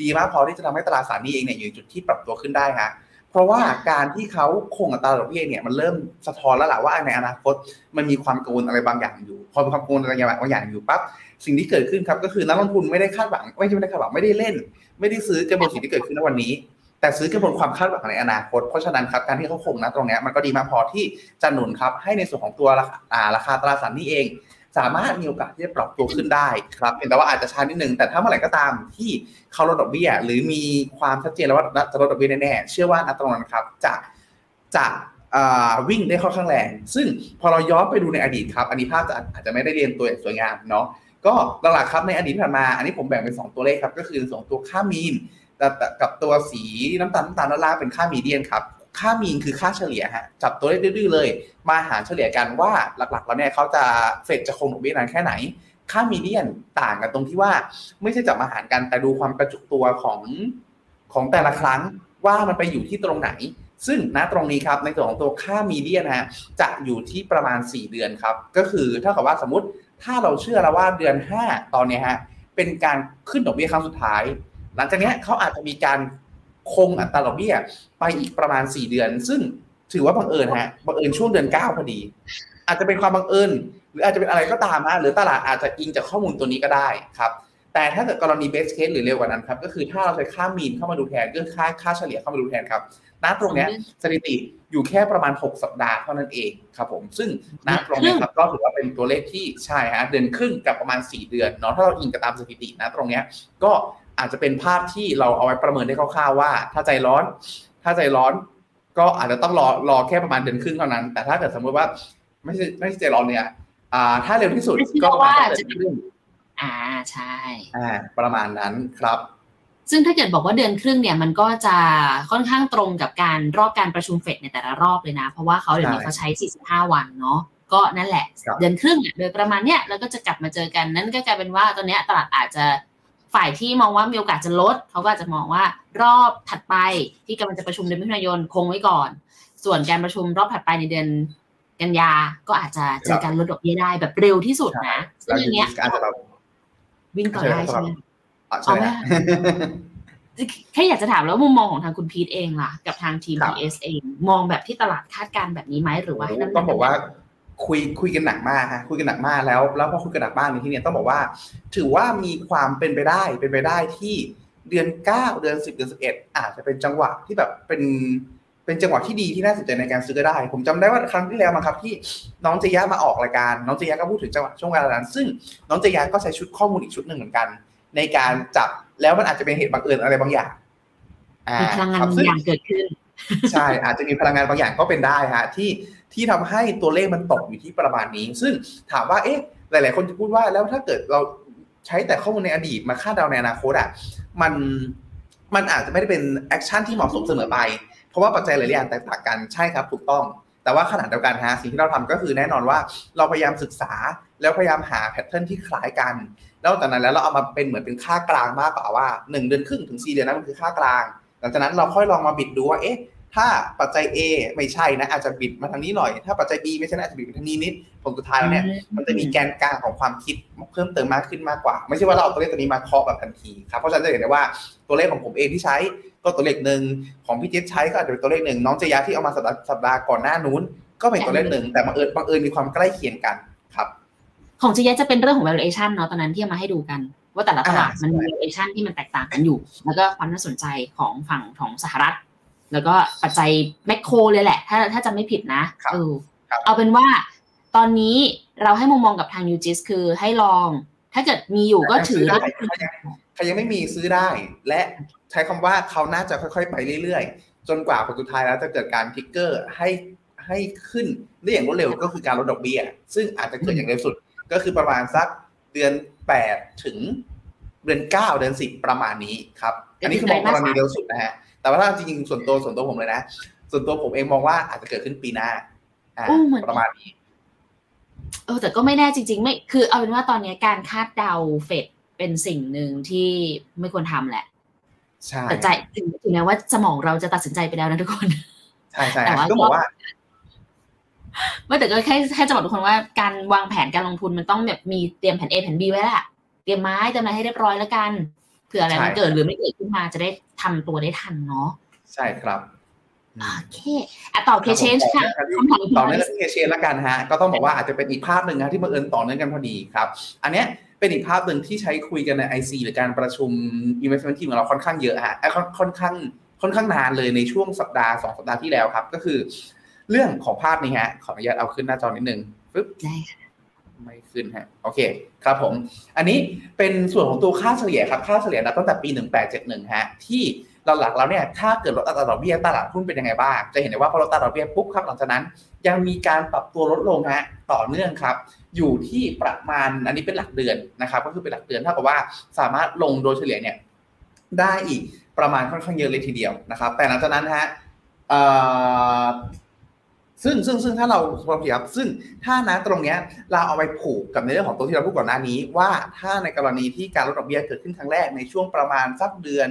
ดีมากพอที่จะทำให้ตลาดสารนี้เองเนี่ยอยู่จุดที่ปรับตัวขึ้นได้ฮะเพราะว่าการที่เขาคงอัตราดอกเบี้ยเนี่ยมันเริ่มสะท้อนแล้วแหละว่าในอนาคตมันมีความกังวลอะไรบางอย่างอยู่ พอมีความกังวลอะไรบางอย่างอยู่ปั๊บสิ่งที่เกิดขึ้นครับก็คือนักลงทุนไม่ได้คาดหวังไม่ใช่ไม่ได้คาดหวังไม่ได้เล่น ไม่ได้ซื้อกระบวนสิ่งที่เกิดขึ้นในวันนี้ แต่ซื้อกระบวนความคาดหวังในอนาคต เพราะฉะนั้นครับการที่เขาคงนะตรงนี้มันก็ดีมากพอที่จะหนุนครับให้ในส่วนของตัวราคาราคาตราสารนี้เอง สามารถมีโอกาสที่จะปรับตัวขึ้นได้ครับเพียงแต่ว่าอาจจะช้านิดนึงแต่ถ้าเมื่อไหร่ก็ตามที่เขาลดดอกเบี้ย หรือมีความชัดเจนแล้วว่าจะลดดอกเบี้ยแน่ๆเชื่อว่าณตรงนั้นครับจะจะวิ่งได้ค่อนข้างแรง ซึ่งพอเราย้อนไปดูในอดีตครับ อันนี้ภาพจะอาจจะไม่ได้เรียนตัวอย่างสวยงามเนาะ ก็หลักๆครับในอดีตที่ผ่านมา อันนี้ผมแบ่งเป็น2ตัวเลขครับ ก็คือสองตัวค่ามีน กับกับตัวสีน้ำตาลน้ำตาลด้านล่างเป็นค่ามีเดียนครับ ค่ามีนคือค่าเฉลี่ยฮะจับตัวเลขดื้อเลย มาหารเฉลี่ยกันว่าหลักๆ แล้วเนี่ยเขาจะเฟดจะคงดอกเบี้ยนานแค่ไหน ค่ามีเดียนต่างกันตรงที่ว่า ไม่ใช่จับมาหารกันแต่ดูความกระจุกตัวของของแต่ละครั้งว่ามันไปอยู่ที่ตรงไหน ซึ่งณตรงนี้ครับในส่วนของตัวค่ามีเดียนฮะจะอยู่ที่ประมาณ 4 เดือนครับ ก็คือเท่ากับว่าสมมติถ้าเราเชื่อแล้วว่าเดือน 5 ตอนนี้ฮะเป็นการขึ้นดอกเบี้ยครั้งสุดท้าย หลังจากเนี้ยเขาอาจจะมีการคงอัตราดอกเบี้ยไปอีกประมาณ 4 เดือน ซึ่งถือว่าบังเอิญฮะบังเอิญช่วงเดือนเก้าพอดี อาจจะเป็นความบังเอิญ หรืออาจจะเป็นอะไรก็ตามนะหรือตลาดอาจจะอิงจากข้อมูลตัวนี้ก็ได้ครับ แต่ถ้าเกิดกรณีเบสเคสหรือเร็วกว่านั้นครับ ก็คือถ้าเราใช้ค่ามีนเข้ามาดูแทนก็คือค่าค่าเฉลี่ยเข้ามาดูแทนครับณตรงเนี้ยสถิติอยู่แค่ประมาณ 6 สัปดาห์เท่านั้นเองครับผมซึ่งณตรงเนี้ยครับก็ถือว่าเป็นตัวเลขที่ใช่ฮะเดือนครึ่งกับประมาณ 4 เดือนเนาะถ้าเราอิงกับตามสถิตินะตรงเนี้ยก็ อาจจะเป็นภาพที่เราเอาไว้ประเมินได้คร่าวๆว่า ถ้าใจร้อน ถ้าใจร้อน ก็อาจจะต้องรอรอแค่ประมาณเดือนครึ่งเท่านั้น แต่ถ้าเกิดสมมติว่า ไม่ใช่ไม่ใช่ใจร้อนเนี่ย อ่า ถ้าเร็วที่สุดก็ประมาณเดือนครึ่งอ่าใช่อ่าประมาณนั้นครับซึ่งถ้าเกิดบอกว่าเดือนครึ่งเนี่ยมันก็จะค่อนข้างตรงกับการรอบการประชุมเฟดในแต่ละรอบเลยนะ เพราะว่าเขาเดี๋ยวนี้เขาใช้ 45 วันเนาะก็นั่นแหละ เดือนครึ่งโดยประมาณเนี้ยแล้วก็จะกลับมาเจอกันนั่นก็กลายเป็นว่าตอนเนี้ยตลาดอาจจะ ฝ่ายที่มองว่ามีโอกาสจะลดเขาก็อาจจะมองว่ารอบถัดไปที่กำลังจะประชุมเดือนมิถุนายนคงไว้ก่อน ส่วนการประชุมรอบถัดไปในเดือนกันยาก็อาจจะเจอการลดดอกเบี้ยได้แบบเร็วที่สุดนะซึ่งอย่างเงี้ยอาจจะแบบวิ่งต่อได้ใช่ไหมอะใช่ไหมแค่อยากจะถามแล้วมุมมองของทางคุณพีทเองล่ะ กับทางทีมครับ PS เอง มองแบบที่ตลาดคาดการณ์แบบนี้ไหมหรือว่าให้น้ำหนัต้องบอกว่า คุยคุยกันหนักมากฮะคุยกันหนักมากแล้ว แล้วพอคุยกันหนักมากในที่เนี้ยต้องบอกว่า ถือว่ามีความเป็นไปได้เป็นไปได้ที่เดือนเก้าเดือนสิบเดือนสิบเอ็ดอาจจะเป็นจังหวะที่แบบเป็นเป็นจังหวะที่ดีที่น่าสนใจในการซื้อก็ได้ ผมจำได้ว่าครั้งที่แล้วมาครับที่น้องเจยะมาออกรายการ น้องเจยะก็พูดถึงจังหวะช่วงเวลานั้นซึ่งน้องเจยะก็ใช้ชุดข้อมูลอีกชุดหนึ่งเหมือนกัน ในการจับแล้วมันอาจจะเป็นเหตุบังเอิญอะไรบางอย่างอ่ามีพลังงานครับบางซึ่งอย่างเกิดขึ้น ใช่อาจจะมีพลังงานบางอย่างก็เป็นได้ฮะที่ ที่ทำให้ตัวเลขมันตกอยู่ที่ประมาณนี้ ซึ่งถามว่าเอ๊ะหลาย ๆ คนจะพูดว่าแล้วถ้าเกิดเราใช้แต่ข้อมูลในอดีตมาคาดเดาในอนาคตอะมันมันอาจจะไม่ได้เป็น action ที่เหมาะสมเสมอไป เพราะว่าปัจจัยหลายๆอย่างแตกต่างกันใช่ครับถูกต้อง แต่ว่าขณะเดียวกันฮะสิ่งที่เราทำก็คือแน่นอนว่าเราพยายามศึกษาแล้วพยายามหา pattern ที่คล้ายกัน แล้วจากนั้นแล้วเราเอามาเป็นเหมือนเป็นค่ากลางมากกว่าว่าหนึ่งเดือนครึ่งถึงสี่เดือนนั้นมันคือค่ากลาง หลังจากนั้นเราค่อยลองมาบิดดูว่าเอ๊ะ ถ้าปัจจัย A ไม่ใช่นะ อาจจะบิดมาทางนี้หน่อย ถ้าปัจจัย B ไม่ใช่นะอาจจะบิดมาทางนี้นิดผลสุดท้ายแล้วเนี่ยมันจะมีแกนกลางของความคิดเพิ่มเติมมากขึ้นมากกว่า ไม่ใช่ว่าเราเอาตัวเลขตัวนี้มาเคาะแบบทันทีครับเพราะฉะนั้นจะเห็นได้ว่าตัวเลขของผมเองที่ใช้ก็ตัวเลขหนึ่งของพี่เจษใช้ก็อาจจะเป็นตัวเลขหนึ่งน้องเจยาที่เอามาสัปดาห์สัปดาห์ก่อนหน้านู้น ก็เป็นตัวเลขหนึ่งแต่บังเอิญบังเอิญมีความใกล้เคียงกันครับ ของจีเจะเป็นเรื่องของ valuation เนาะตอนนั้นที่เอามาให้ดูกันว่าแต่ละตลาดอ่ามันมีใช่ valuation ที่มันแตกต่างกันอยู่ แล้วก็ความน่าสนใจของฝั่งของสหรัฐ แล้วก็ปัจจัยแมคโครเลยแหละ ถ้าถ้าจำไม่ผิดนะครับเออครับเอาเป็นว่าตอนนี้เราให้มุมมองกับทางยูจิสคือให้ลอง ถ้าเกิดมีอยู่ก็ถือได้ใครยังไม่มีซื้อได้ และใช้คำว่าเขาน่าจะค่อยๆ ไปเรื่อยๆ จนกว่าผลสุดท้ายแล้วจะเกิดการทิกเกอร์ให้ให้ขึ้นได้อย่างรวดเร็วก็คือการลดดอกเบี้ย ซึ่งอาจจะเกิดอย่างเร็วสุด ก็คือประมาณสักเดือน8ถึงเดือน9เดือน10ประมาณนี้ครับ อันนี้คือมองกรณีเร็วสุดนะฮะ แต่ว่าถ้าจริงๆส่วนตัวส่วนตัวผมเลยนะ ส่วนตัวผมเองมองว่าอาจจะเกิดขึ้นปีหน้าอ่าโอ้เหมือนประมาณนี้เออแต่ก็ไม่แน่จริง ๆ ไม่คือเอาเป็นว่าตอนนี้การคาดเดาเฟดเป็นสิ่งหนึ่งที่ไม่ควรทำแหละใช่แต่ใจถึงถึงแม้ว่าสมองเราจะตัดสินใจไปแล้วนะทุกคนใช่ใช่แต่ว่าก็บอกว่าไม่แต่ก็แค่แค่จะบอกทุกคนว่าการวางแผนการลงทุนมันต้องแบบมีเตรียมแผน A แผน B ไว้แหละเตรียมไม้เตรียมอะไรให้เรียบร้อยแล้วกันเผื่ออะไรมันใช่เกิดหรือไม่เกิดขึ้นมาจะได้ทำตัวได้ทันเนาะใช่ครับโอเคอะต่อเคเชนค่ะคำถามต่อเนื่องกับเคเชนละกันฮะ ก็ต้องบอกว่าอาจจะเป็นอีกภาพหนึ่งนะที่บังเอิญต่อเนื่องกันพอดีครับ อันเนี้ยเป็นอีกภาพหนึ่งที่ใช้คุยกันใน IC หรือการประชุม investment team ของเราค่อนข้างเยอะฮะเอ้ยค่อนค่อนข้างค่อนข้างนานเลยในช่วงสัปดาห์สองสัปดาห์ที่แล้วครับ ก็คือ เรื่องของภาพนี้ฮะขออนุญาตเอาขึ้นหน้าจอนิดนึงปึ๊บได้ค่ะ ไม่ขึ้นฮะโอเคครับผม อันนี้เป็นส่วนของตัวค่าเฉลี่ยครับ ค่าเฉลี่ยนับตั้งแต่ปี 1871ฮะที่หลักๆแล้วเนี่ยถ้าเกิดลดอัตราดอกเบี้ยตลาดหุ้นเป็นยังไงบ้าง จะเห็นได้ว่าพอลดอัตราดอกเบี้ยปุ๊บครับหลังจากนั้น ยังมีการปรับตัวลดลงฮะต่อเนื่องครับ อยู่ที่ประมาณอันนี้เป็นหลักเดือนนะครับ ก็คือเป็นหลักเดือนเท่ากับว่าสามารถลงโดยเฉลี่ยเนี่ยได้อีกประมาณค่อนข้างเยอะเลยทีเดียวนะครับ แต่หลังจากนั้นฮะ ซึ่งซึ่งซึ่งถ้าเราพอครับซึ่งถ้านะตรงเนี้ยเราเอาไปผูกกับในเรื่องของตัวที่เราพูดก่อนหน้านี้ ว่าถ้าในกรณีที่การลดดอกเบี้ยเกิดขึ้นครั้งแรกในช่วงประมาณสักเดือน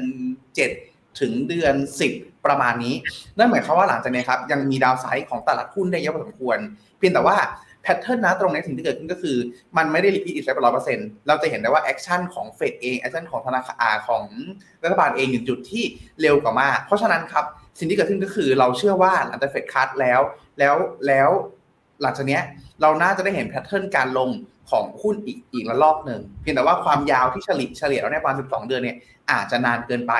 7 ถึงเดือน 10 ประมาณนี้ นั่นหมายความว่าหลังจากนี้ครับยังมี downside ของตลาดหุ้นได้เยอะพอสมควร เพียงแต่ว่า pattern นะตรงนี้สิ่งที่เกิดขึ้นก็คือ มันไม่ได้ repeat อีกร้อยเปอร์เซ็นต์เราจะเห็นได้ว่า action ของเฟดเอง action ของธนาคารของรัฐบาลเองอยู่จุดที่เร็วกว่ามาก เพราะฉะนั้นครับ สิ่งที่เกิดขึ้นก็คือเราเชื่อว่าหลังจากเฟด cut แล้ว แล้วแล้วหลังจากเนี้ยเราน่าจะได้เห็น pattern การลงของหุ้นอีกอีกระลอกหนึ่งเพียงแต่ว่าความยาวที่เฉลี่ยเฉลี่ยแล้วในประมาณ12 เดือนเนี่ยอาจจะนานเกินไป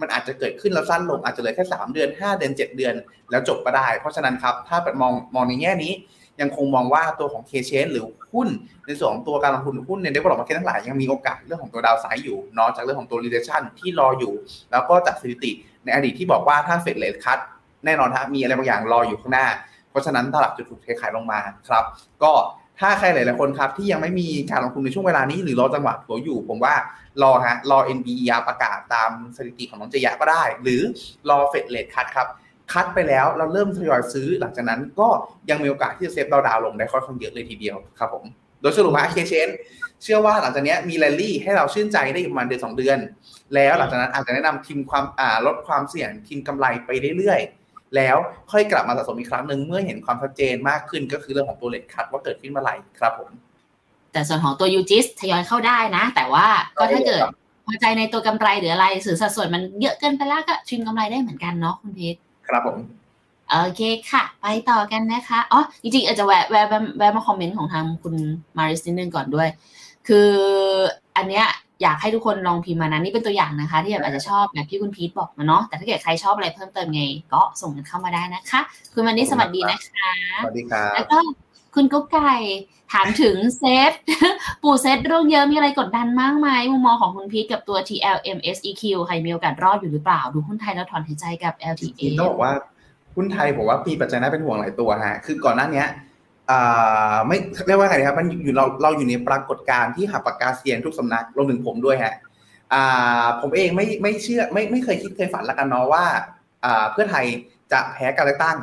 มันอาจจะเกิดขึ้นแล้วสั้นลงอาจจะเหลือแค่ 3 เดือน 5 เดือน 7 เดือน แล้วจบก็ได้ เพราะฉะนั้นครับถ้ามองมองในแง่นี้ ยังคงมองว่าตัวของ K-CHANGE หรือหุ้นในส่วนของตัวการลงทุนหุ้นใน developed market ทั้งหลายยังมีโอกาสเรื่องของตัว downside อยู่เนอกจากเรื่องของตัว recession ที่รออยู่ แล้วก็จากสถิติ ในอดีตที่บอกว่าถ้าเฟด rate cut แน่นอนฮะมีอะไรบางอย่างรออยู่ข้างหน้า เพราะฉะนั้นตลาดจึงถูกเทขายลงมาครับ ก็ถ้าใครหลาย ๆ คนครับที่ยังไม่มีการลงทุนในช่วงเวลานี้หรือรอจังหวะถัวอยู่ ผมว่ารอฮะรอ NBER ประกาศตามสถิติของน้องเจยะก็ได้ หรือรอเฟด rate cut ครับ cut ไปแล้วเราเริ่มทยอยซื้อหลังจากนั้นก็ยังมีโอกาสที่จะ save down down ลงได้ค่อนข้างเยอะเลยทีเดียวครับผม โดยสรุปว่า K-CHANGE เชื่อว่าหลังจากนี้มีแรลลี่ให้เราชื่นใจได้ประมาณเดือนสองเดือน แล้วหลังจากนั้นอาจจะแนะนำทีมความอ่าลดความเสี่ยงทีมกำไรไปเรื่อยๆ แล้วค่อยกลับมาสะสมอีกครั้งหนึ่งเมื่อเห็นความชัดเจนมากขึ้นก็คือเรื่องของตัวเลทคัดว่าเกิดขึ้นเมื่อไหร่ครับผม แต่ส่วนของตัวยูจิสทยอยเข้าได้นะ แต่ว่าก็ถ้าเกิดพอใจในตัวกำไรหรืออะไรสื่อสัดส่วนมันเยอะเกินไปแล้วก็ชิมกำไรได้เหมือนกันเนาะคุณพีทครับผมโอเคค่ะ ไปต่อกันนะคะอ๋อจริงๆอาจจะแวะแวะแวะแวะมาคอมเมนต์ของทางคุณมาริสนิดนึงก่อนด้วย คืออันเนี้ยอยากให้ทุกคนลองพิมพ์มานะนี่เป็นตัวอย่างนะคะ ที่แบบอาจจะชอบแบบที่คุณพีทบอกมาเนาะแต่ถ้าเกิดใครชอบอะไรเพิ่มเติมไง ก็ส่งกันเข้ามาได้นะคะ คุณมานิสสวัสดีนะคะสวัสดีครับแล้วก็คุณกุ๊กไก่ถามถึงเซตปู่เซตเรื่องเยอะมีอะไรกดดันมากไหมมุมมองของคุณพีทกับตัว TLMSEQ ใครมีโอกาสรอดอยู่หรือเปล่า ดูหุ้นไทยแล้วถอนหายใจกับจริ LTA งๆต้องบอกว่าหุ้นไทยผมว่ามีปัจจัยน่าเป็นห่วงหลายตัวฮะคือก่อนหน้าเนี้ยอ่า ไม่เรียกว่าไงดีครับมันอยู่เราเราอยู่ในปรากฏการณ์ที่หักปากกาเสียงทุกสำนักรวมถึงผมด้วยฮะอ่าผมเองไม่ไม่เชื่อไม่ไม่เคยคิดเคยฝันละกันเนาะว่าอ่าเพื่อไทยจะแพ้การเลือกตั้ง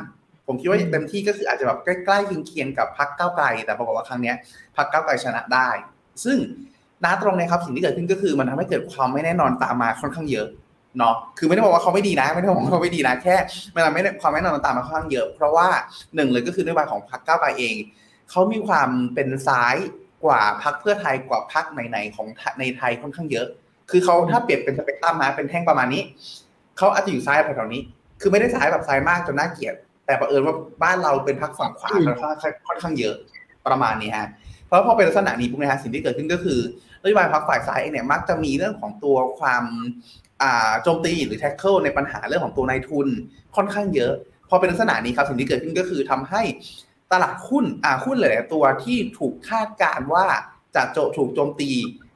ผมคิดว่าเต็มที่ก็คืออาจจะแบบใกล้ๆเคียงๆกับพรรคก้าวไกล แต่ปรากฏว่าครั้งเนี้ยพรรคก้าวไกลชนะได้ ซึ่งณตรงเนี้ยครับสิ่งที่เกิดขึ้นก็คือมันทำให้เกิดความไม่แน่นอนตามมาค่อนข้างเยอะ เนาะคือไม่ได้บอกว่าเขาไม่ดีนะ ไม่ได้บอกว่าเขาไม่ดีนะแค่มันทำให้ความไม่แน่นอนตามมาค่อนข้างเยอะ เพราะว่าหนึ่งเลยก็คือนโยบายของพรรคก้าวไกลเองเขามีความเป็นซ้ายกว่าพรรคเพื่อไทยกว่าพรรคไหนๆของในไทยค่อนข้างเยอะ คือเขาถ้าเปรียบเป็นสเปกตรัมนะเป็นแท่งประมาณนี้เขาอาจจะอยู่ซ้ายแถวๆนี้ คือไม่ได้ซ้ายแบบซ้ายมากจนน่าเกลียดแต่ประเอิญว่าบ้านเราเป็นพรรคฝั่งขวาค่อนข้างค่อนข้างเยอะประมาณนี้ฮะเพราะพอเป็นลักษณะนี้ปุ๊บนะฮะสิ่งที่เกิดขึ้นก็คือนโยบายพรรคฝ่ายซ้ายเองเนี่ยมักจะมีเรื่องของตัวความอ่า โจมตีหรือ tackle ในปัญหาเรื่องของตัวนายทุนค่อนข้างเยอะ พอเป็นลักษณะนี้ครับสิ่งที่เกิดขึ้นก็คือทำให้ตลาดหุ้นอ่าหุ้นหลายตัวที่ถูกคาดการณ์ว่าจะโจถูกโจมตี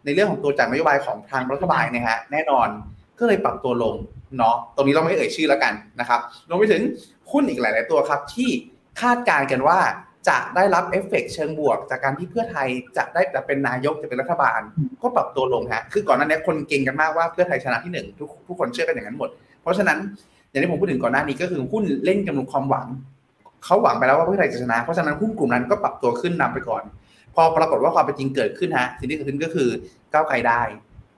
ในเรื่องของตัวจากนโยบายของทางรัฐบาลเนี่ยฮะแน่นอนก็เลยปรับตัวลงเนาะตรงนี้เราไม่เอ่ยชื่อแล้วกันนะครับรวมไปถึงหุ้นอีกหลาย ๆ ตัวครับที่คาดการณ์กันว่า จะได้รับเอฟเฟกต์เชิงบวก จากการที่เพื่อไทยจะได้จะเป็นนายกจะเป็นรัฐบาล ก็ปรับตัวลงฮะคือก่อนหน้านี้คนเก่งกันมากว่าเพื่อไทยชนะที่หนึ่งทุกทุกคนเชื่อกันอย่างนั้นหมด เพราะฉะนั้นอย่างที่ผมพูดถึงก่อนหน้านี้ก็คือหุ้นเล่นกำลังความหวังเขาหวังไปแล้วว่าเพื่อไทยจะชนะ เพราะฉะนั้นหุ้นกลุ่มนั้นก็ปรับตัวขึ้นนำไปก่อน พอปรากฏว่าความเป็นจริงเกิดขึ้นฮะสิ่งที่เกิดขึ้นก็คือก้าวไกลได้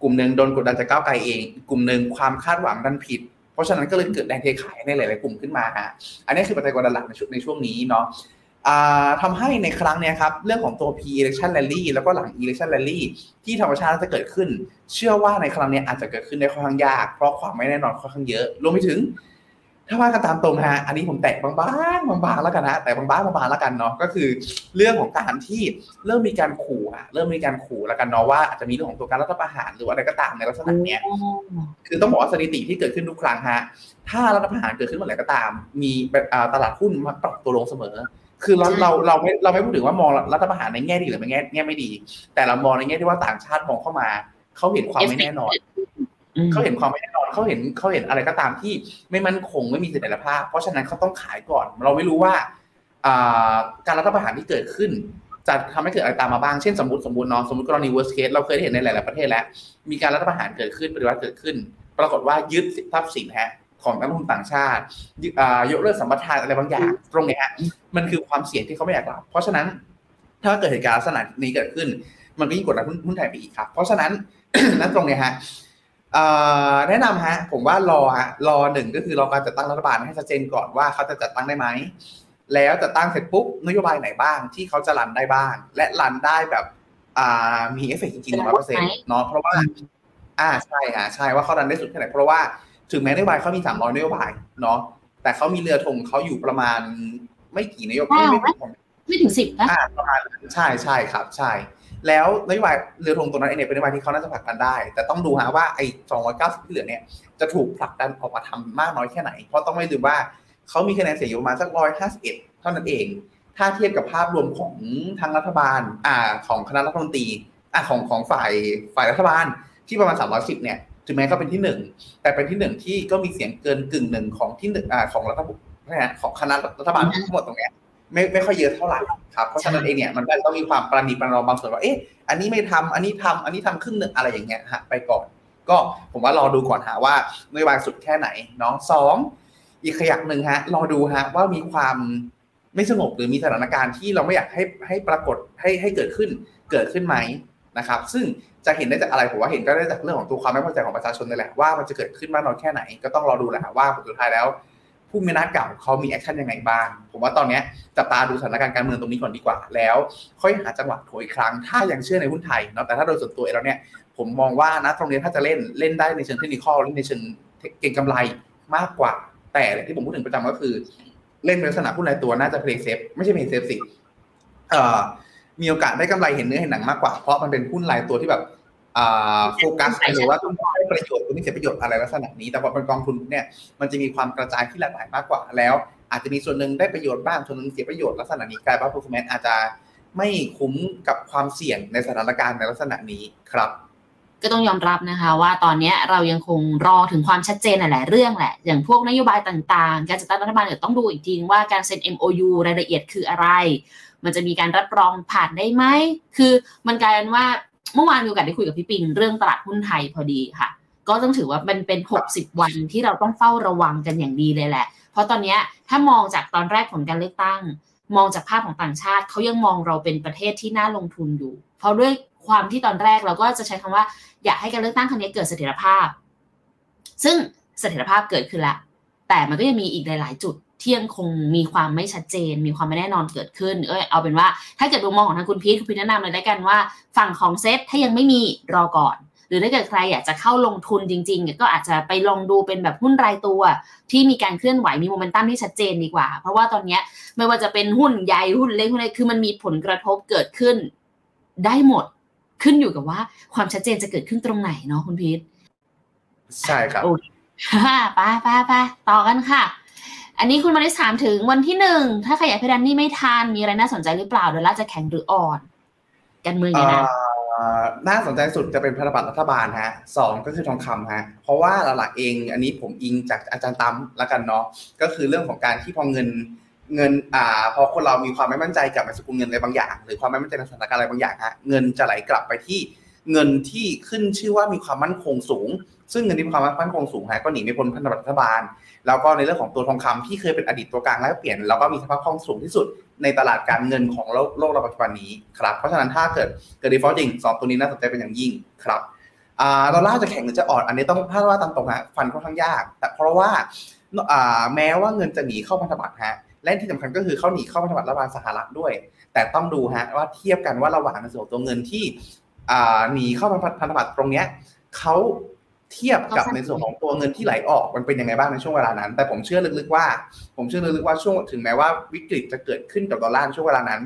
กลุ่มหนึ่งโดนกดดันจากก้าวไกลเอง กลุ่มหนึ่งความคาดหวังดันผิด เพราะฉะนั้นก็เลยเกิดแรงเทขายในหลาย ๆ กลุ่มขึ้นมาฮะอันนี้คือปัจจัยกดดันหลักในช่วงในช่วงนี้เนาะ ทำให้ในครั้งนี้ครับเรื่องของตัว P election rally แล้วก็หลัง election rally ที่ธรรมชาติจะเกิดขึ้น เชื่อว่าในครั้งนี้อาจจะเกิดขึ้นได้ค่อนข้างยาก เพราะความไม่แน่นอนค่อนข้างเยอะรวมไปถึง ถ้าว่ากันตามตรงฮะอันนี้ผมแตะบางๆบางๆแล้วกันนะแต่บางๆบางๆแล้วกันเนาะก็คือ เรื่องของการที่เริ่มมีการขู่อะเริ่มมีการขู่แล้วกันเนาะว่าอาจจะมีเรื่องของตัวการรัฐประหารหรืออะไรก็ตามในลักษณะเนี้ยคือต้องบอกว่าสถิติที่เกิดขึ้นทุกครั้งฮะถ้ารัฐประหารเกิดขึ้นเมื่อไหร่ก็ตาม มีตลาดหุ้นมาปรับตัวลงเสมอ คือเราเราเราไม่เราไม่พูดถึงว่ามองรัฐประหารในแง่ดีหรือในแง่แง่ไม่ดี แต่เรามองในแง่ที่ว่าต่างชาติมองเข้ามาเขาเห็นความไม่แน่นอนเขาเห็นความไม่แน่นอนเขาเห็นเขาเห็นอะไรก็ตามที่ไม่มั่นคงไม่มีเสถียรภาพ เพราะฉะนั้นเขาต้องขายก่อน เราไม่รู้ว่าการรัฐประหารที่เกิดขึ้นจะทำให้เกิดอะไรตามมาบ้าง เช่นสมมติสมมติเนาะสมมติกรณี worst case เราเคยเห็นในหลาย ๆ ประเทศแล้ว มีการรัฐประหารเกิดขึ้นปฏิวัติเกิดขึ้น ปรากฏว่ายึดทรัพย์สินฮะ ของนักลงทุนต่างชาติยกเลิกสัมปทานอะไรบางอย่างตรงนี้ฮะมันคือความเสี่ยงที่เขาไม่อยากรับ เพราะฉะนั้นถ้าเกิดเหตุการณ์ลักษณะนี้เกิดขึ้น มันก็ยิ่งกดดันหุ้นไทยไปอีกครับ เพราะฉะนั้นนั่นตรงนี้ฮะแนะนำฮะผมว่ารอฮะรอหนึ่งก็คือรอการจัดตั้งรัฐบาลให้ชัดเจนก่อนว่าเขาจะจัดตั้งได้ไหมแล้วจะตั้งเสร็จปุ๊บนโยบายไหนบ้างที่เขาจะรันได้บ้าง และรันได้แบบมีเอฟเฟกต์จริงๆร้อยเปอร์เซ็นต์เนาะเพราะว่า อ่าใช่ฮะใช่ว่าเขา run ได้สุดแค่ไหนเพราะว่า ถึงแม้นโยบายเขามีสามร้อยนโยบายเนาะแต่เขามีเรือธงเขาอยู่ประมาณไม่กี่นโยบายไม่ถึงไม่ถึงสิบนะอ่าประมาณนั้นใช่ใช่ครับ ใช่ แล้วนโยบายเรือธงตัวนั้นเองเนี่ยเป็นนโยบายที่เขาน่าจะผลักดันได้ แต่ต้องดูฮะว่าไอ้290ที่เหลือเนี่ยจะถูกผลักดันออกมาทำมากน้อยแค่ไหน เพราะต้องไม่ลืมว่าเขามีคะแนนเสียงอยู่ประมาณสัก151เท่านั้นเอง ถ้าเทียบกับภาพรวมของทางรัฐบาล อ่า ของคณะรัฐมนตรี อ่าของของฝ่ายฝ่ายรัฐบาลที่ประมาณ310เนี่ย ถึงแม้เขาเป็นที่หนึ่งแต่เป็นที่หนึ่งที่ก็มีเสียงเกินกึ่งหนึ่งของที่หนึ่งอ่าของรัฐบาลนะฮะของคณะรัฐบาลทั้งหมดตรงเนี้ยไม่ไม่ค่อยเยอะเท่าไหร่ครับเพราะฉะนั้นเองเนี่ยมันก็ต้องมีความประนีประนอมบางส่วนว่าเอ๊ะอันนี้ไม่ทำอันนี้ทำอันนี้ทำครึ่งหนึ่งอะไรอย่างเงี้ยฮะไปก่อน ก็ผมว่ารอดูก่อนหาว่านโยบายสุดแค่ไหนเนาะสองอีกขยักหนึ่งฮะรอดูฮะว่ามีความไม่สงบหรือมีสถานการณ์ที่เราไม่อยากให้ให้ปรากฏให้ให้เกิดขึ้นเกิดขึ้นไหม นะครับ ซึ่งจะเห็นได้จากอะไรผมว่าเห็นก็ได้จากเรื่องของตัวความไม่พอใจของประชาชนนี่แหละว่ามันจะเกิดขึ้นมากน้อยแค่ไหนก็ต้องรอดูแหละว่าผลสุดท้ายแล้ว ผู้มีอำนาจเก่าเขามี action ยังไงบ้าง ผมว่าตอนนี้จับตาดูสถานการณ์การเมืองตรงนี้ก่อนดีกว่า แล้วค่อยหาจังหวะถัวอีกครั้ง ถ้ายังเชื่อในหุ้นไทยเนาะแต่ถ้าโดยส่วนตัวแล้วเนี่ยผมมองว่านะตรงนี้ถ้าจะเล่นเล่นได้ในเชิงเทคนิคเล่นในเชิงเก่งกำไรมากกว่า แต่ที่ผมพูดถึงประจำก็คือ เล่นในลักษณะหุ้นรายตัวน่าจะ play safe ไม่ใช่ play safe สิเอ่อ มีโอกาสได้กำไรเห็นเนื้อเห็นหนังมากกว่า เพราะมันเป็นหุ้นรายตัวที่แบบโฟกัสหรือว่าต้องได้ประโยชน์ตัวนี้เสียประโยชน์อะไรลักษณะนี้ แต่พอเป็นกองทุนเนี่ยมันจะมีความกระจายที่หลากหลายมากกว่าแล้ว อาจจะมีส่วนหนึ่งได้ประโยชน์บ้างส่วนหนึ่งเสียประโยชน์ลักษณะนี้กลายว่า performance อาจจะไม่คุ้มกับความเสี่ยงในสถานการณ์ในลักษณะนี้ครับ ก็ต้องยอมรับนะคะ ว่าตอนนี้เรายังคงรอถึงความชัดเจนหลาย ๆ เรื่องแหละ อย่างพวกนโยบายต่าง ๆ การจัดตั้งรัฐบาลเดี๋ยวต้องดูอีกทีว่าการเซ็น MOU รายละเอียดคืออะไร มันจะมีการรับรองผ่านได้ไหม คือมันกลายเป็นว่าเมื่อวานมีโอกาสได้คุยกับพี่ปิงเรื่องตลาดหุ้นไทยพอดีค่ะ ก็ต้องถือว่ามันเป็น 60 วันที่เราต้องเฝ้าระวังกันอย่างดีเลยแหละ เพราะตอนนี้ถ้ามองจากตอนแรกผลการเลือกตั้ง มองจากภาพของต่างชาติเขายังมองเราเป็นประเทศที่น่าลงทุนอยู่ เพราะด้วยความที่ตอนแรกเราก็จะใช้คำว่า อยากให้การเลือกตั้งครั้งนี้เกิดเสถียรภาพ ซึ่งเสถียรภาพเกิดขึ้นละแต่มันก็ยังมีอีกหลาย ๆ จุด ที่ยังคงมีความไม่ชัดเจน มีความไม่แน่นอนเกิดขึ้น เออเอาเป็นว่าถ้าเกิดมุมมองของทางคุณพีทคุณพีทแนะนำเลยได้กันว่า ฝั่งของเซตถ้ายังไม่มีรอก่อน หรือถ้าเกิดใครอยากจะเข้าลงทุนจริง ๆ ก็อาจจะไปลองดูเป็นแบบหุ้นรายตัว ที่มีการเคลื่อนไหวมีโมเมนตัมที่ชัดเจนดีกว่า เพราะว่าตอนนี้ไม่ว่าจะเป็นหุ้นใหญ่หุ้นเล็กหุ้นอะไรคือมันมีผลกระทบเกิดขึ้น ได้หมดขึ้นอยู่กับว่าความชัดเจนจะเกิดขึ้นตรงไหนเนาะคุณพีทใช่ครับโอเคไปไปไปต่อกันค่ะ อันนี้คุณมาริสถามถึงวันที่หนึ่งถ้าขยายเพดานนี่ไม่ทานมีอะไรน่าสนใจหรือเปล่าดอลลาร์จะแข็งหรืออ่อนการเมืองอย่างนั้นน่าสนใจสุดจะเป็นพันธบัตรรัฐบาลฮะสองก็คือทองคำฮะเพราะว่าหลักๆเองอันนี้ผมอิงจากอาจารย์ตั้มล้วกันเนาะก็คือเรื่องของการที่พอเงินเงินอ่าพอคนเรามีความไม่มั่นใจกับสกุลเงินอะไรบางอย่าง หรือความไม่มั่นใจในสถานการณ์อะไรบางอย่างฮะเงินจะไหลกลับไปที่ เงินที่ขึ้นชื่อว่ามีความมั่นคงสูง ซึ่งเงินที่มีความมั่นคงสูงฮะก็หนีไม่พ้นพันธบัตรรัฐบาล แล้วก็ในเรื่องของตัวทองคำที่เคยเป็นอดีตตัวกลางแลกเปลี่ยนแล้วก็มีสภาพคล่องสูงที่สุดในตลาดการเงินของโลกโลกเราปัจจุบันนี้ครับเพราะฉะนั้นถ้าเกิดเกิด default จริงสองตัวนี้น่าสนใจเป็นอย่างยิ่งครับอ่าดอลลาร์จะแข็งหรือจะอ่อนอันนี้ต้องถ้าว่าตามตรงฮะฟันค่อนข้างยาก แต่เพราะว่าแม้ว่าเงินจะหนีเข้าพันธบัตรฮะและที่สำคัญก็คือเขาหนีเข้าพันธบัตรรัฐบาลสหรัฐด้วย แต่ต้องดูฮะว่าเทียบกันว่าระหว่างในส่วนตัวเงินที่ หนีเข้าพันธบัตรตรงเนี้ยเขาเทียบกับในส่วนของตัวเงินที่ไหลออกมันเป็นยังไงบ้างในช่วงเวลานั้น แต่ผมเชื่อลึกๆว่า ผมเชื่อลึกๆว่าช่วงถึงแม้ว่าวิกฤตจะเกิดขึ้นกับดอลลาร์ในช่วงเวลานั้น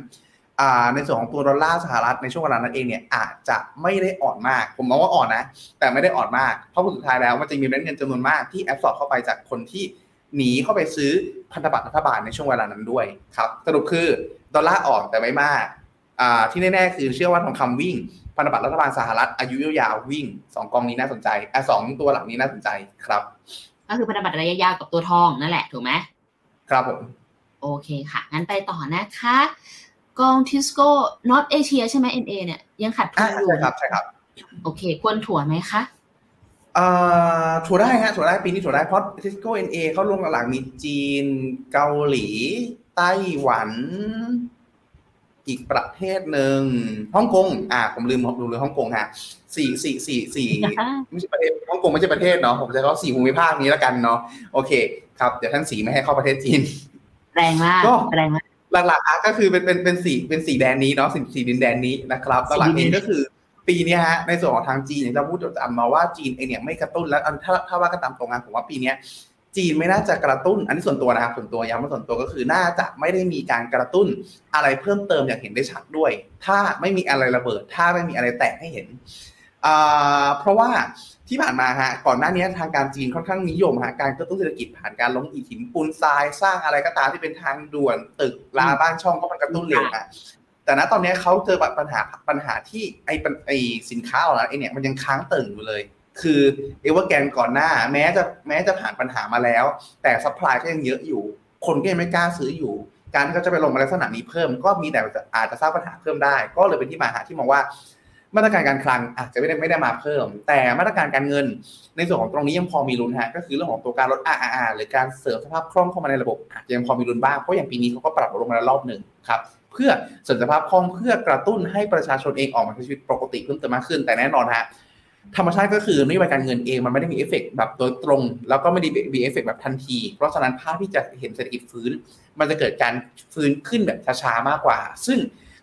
ในส่วนของตัวดอลลาร์สหรัฐในช่วงเวลานั้นเองเนี่ยอาจจะไม่ได้อ่อนมาก ผมมองว่าอ่อนนะ แต่ไม่ได้อ่อนมาก เพราะสุดท้ายแล้วมันจะมีเงินจำนวนมากที่ absorb เข้าไปจากคนที่หนีเข้าไปซื้อพันธบัตรรัฐบาลในช่วงเวลานั้นด้วยครับสรุปคือดอลลาร์อ่อนแต่ไม่มากที่แน่ๆคือเชื่อว่าทองคำวิ่ง พันธบัตรรัฐบาลสหรัฐอายุยาวๆวิ่งสองกองนี้น่าสนใจอะสองตัวหลังนี้น่าสนใจครับ ก็คือพันธบัตรระยะยาวกับตัวทองนั่นแหละถูกไหมครับผมโอเคค่ะ งั้นไปต่อนะคะ กองทิสโก้ North Asia ใช่ไหม NA เนี่ยยังขาดทุนอยู่ใช่ครับใช่ครับ โอเค ควรถั่วไหมคะเอ่อถั่วได้ฮะถั่วได้ปีนี้ถั่วได้เพราะทิสโก้ NA เขาลงหลังมีจีนเกาหลี ไต้หวัน อีกประเทศหนึ่งฮ่องกงอ่าผมลืมดูเลยฮ่องกงฮะสี่สี่สี่สี่ไม่ใช่ประเทศฮ่องกงไม่ใช่ประเทศเนาะผมจะเขาสี่ภูมิภาคนี้แล้วกันเนาะโอเค ครับเดี๋ยวท่านสีไม่ให้เข้าประเทศจีนแรงมากแรงมากหลักๆก็คือเป็นเป็นเป็นสีเป็นสีแดนนี้เนาะสีสีดินแดนนี้นะครับหลักเองก็คือปีนี้ฮะในส่วนของทางจีนเนี่ยเราพูดจำมาว่าจีนเองเนี่ยไม่กระตุ้นแล้วถ้าถ้าว่ากันตามตรงนะผมว่าปีนี้ จีนไม่น่าจะกระตุ้น อันนี้ส่วนตัวนะครับส่วนตัวย้ำว่าส่วนตัวก็คือน่าจะไม่ได้มีการกระตุ้นอะไรเพิ่มเติมอย่างเห็นได้ชัดด้วย ถ้าไม่มีอะไรระเบิด ถ้าไม่มีอะไรแตกให้เห็น เพราะว่าที่ผ่านมาฮะก่อนหน้านี้ทางการจีนค่อนข้างนิยมฮะการกระตุ้นเศรษฐกิจผ่านการลงอิฐหินปูนทรายสร้างอะไรก็ตามที่เป็นทางด่วนตึกรามบ้านช่องก็มันกระตุ้นเร็วฮะแต่ณตอนนี้เขาเจอปัญหาปัญหาที่ไอ้ไอ้สินค้าอะไรเนี่ยมันยังค้างเติ่งอยู่เลย คือเอเวอร์แกนก่อนหน้า แม้จะแม้จะผ่านปัญหามาแล้ว แต่ supply ก็ยังเยอะอยู่ คนก็ยังไม่กล้าซื้ออยู่ การที่เขาจะไปลงมาลักษณะนี้เพิ่ม ก็มีแต่อาจจะสร้างปัญหาเพิ่มได้ ก็เลยเป็นที่มาหาที่มองว่า มาตรการการคลังอาจจะไม่ได้ไม่ได้มาเพิ่ม แต่มาตรการการเงิน ในส่วนของตรงนี้ยังพอมีลุ้นฮะก็คือเรื่องของตัวการลด RRR หรือการเสริมสภาพคล่องเข้ามาในระบบอาจจะยังพอมีลุ้นบ้างเพราะอย่างปีนี้เขาก็ปรับลงมาแล้วรอบหนึ่งครับเพื่อเสริมสภาพคล่องเพื่อกระตุ้นให้ประชาชนเองออกมาใช้ชีวิตปกติเพิ่มเติมมากขึ้น แต่แน่นอนฮะ ธรรมชาติก็คือนโยบายการเงินเองมันไม่ได้มีเอฟเฟกแบบโดยตรง แล้วก็ไม่ได้มีเอฟเฟกแบบทันที เพราะฉะนั้นภาพที่จะเห็นเศรษฐกิจฟื้น มันจะเกิดการฟื้นขึ้นแบบช้าๆมากกว่า ซึ่ง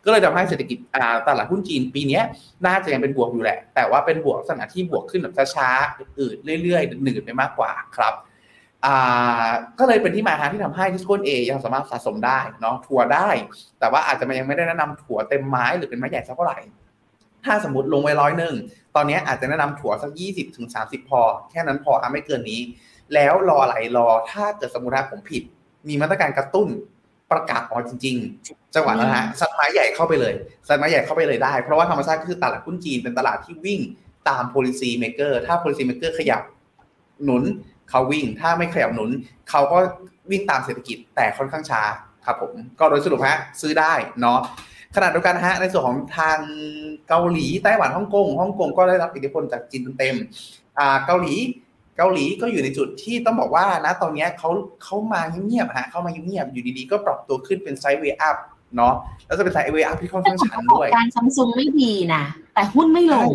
ก็เลยทำให้เศรษฐกิจตลาดหุ้นจีนปีนี้น่าจะยังเป็นบวกอยู่แหละ แต่ว่าเป็นบวกลักษณะที่บวกขึ้นแบบช้าๆอืดเรื่อยๆหนืดไปมากกว่าครับก็เลยเป็นที่มาที่ทำให้ทิสโก้ NA ยังสามารถสะสมได้เนาะถัวได้ แต่ว่าอาจจะยังไม่ได้แนะนำถัวเต็มไม้หรือเป็นไม้ใหญ่สักเท่าไหร่ ถ้าสมมติลงไว้ร้อยหนึ่งตอนนี้อาจจะแนะนำถั่วสักยี่สิบถึงสาสิบพอ แค่นั้นพอไม่เกินนี้ แล้วรออะไรรอถ้าเกิดสมมติว่าผมผิด มีมาตรการกระตุ้นประกาศออกจริง ๆ จังหวะนั้นฮะสัตว์ไม้ใหญ่เข้าไปเลยสัตว์ไม้ใหญ่เข้าไปเลยได้ เพราะว่าธรรมชาติคือตลาดหุ้นจีนเป็นตลาดที่วิ่งตาม policy maker ถ้า policy maker ขยับหนุนเขาวิ่ง ถ้าไม่ขยับหนุน เขาก็วิ่งตามเศรษฐกิจแต่ค่อนข้างช้าครับผม ก็โดยสรุปฮะซื้อได้เนาะ ขนาดเดียวกันฮะในส่วนของทางเกาหลีไต้หวันฮ่องกงฮ่องกงก็ได้รับอิทธิพลจากจีนเต็มอ่าเกาหลีเกาหลีก็อยู่ในจุดที่ต้องบอกว่านะตอนนี้เขาเขามาเงียบๆฮะเขามาเงียบๆอยู่ดีๆ ก็ปรับตัวขึ้นเป็น sideway up เนาะแล้วจะเป็น sideway up ที่ค่อนข้างชันด้วยการซัมซุงไม่ดีนะแต่หุ้นไม่ลง